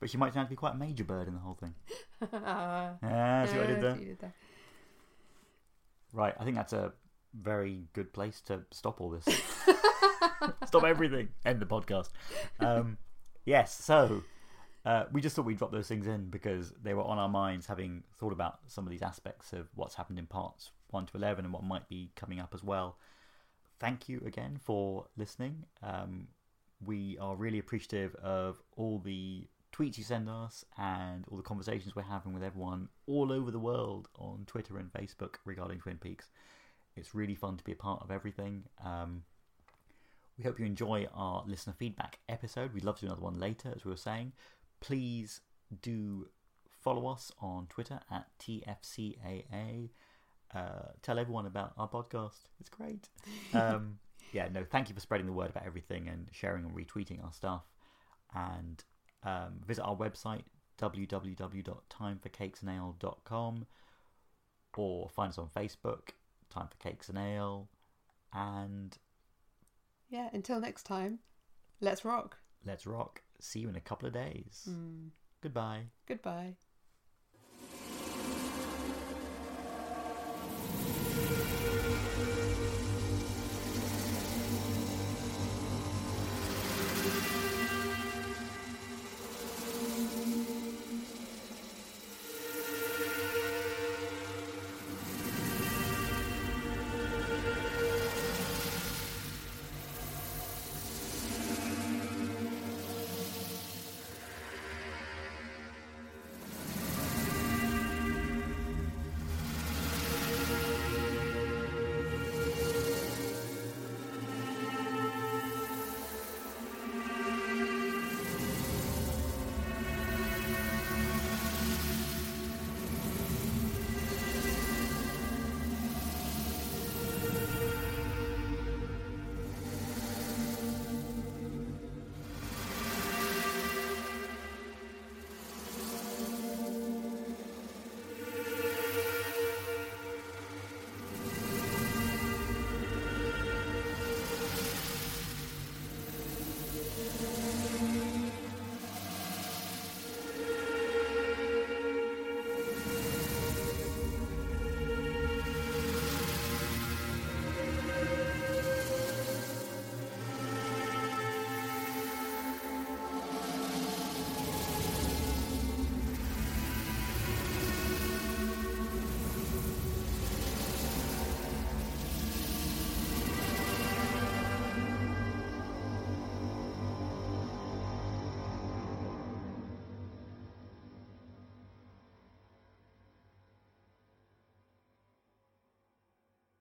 but she might turn out to be quite a major bird in the whole thing. Ah, Ah, see what I did there? did there. Right, I think that's a very good place to stop all this. stop everything. End the podcast. Um, yes, so uh, we just thought we'd drop those things in because they were on our minds, having thought about some of these aspects of what's happened in parts 1 to 11 and what might be coming up as well. Thank you again for listening. Um, we are really appreciative of all the tweets you send us and all the conversations we're having with everyone all over the world on Twitter and Facebook regarding Twin Peaks. It's really fun to be a part of everything. Um, we hope you enjoy our listener feedback episode. We'd love to do another one later, as we were saying. Please do follow us on Twitter at TFCAA. Uh, tell everyone about our podcast. It's great. Um, yeah, no, thank you for spreading the word about everything and sharing and retweeting our stuff. And um, visit our website www.timeforcakesandale.com or find us on Facebook, Time for Cakes and Ale, and Yeah, until next time, let's rock. let's rock. See you in a couple of days. Mm, Goodbye. goodbye.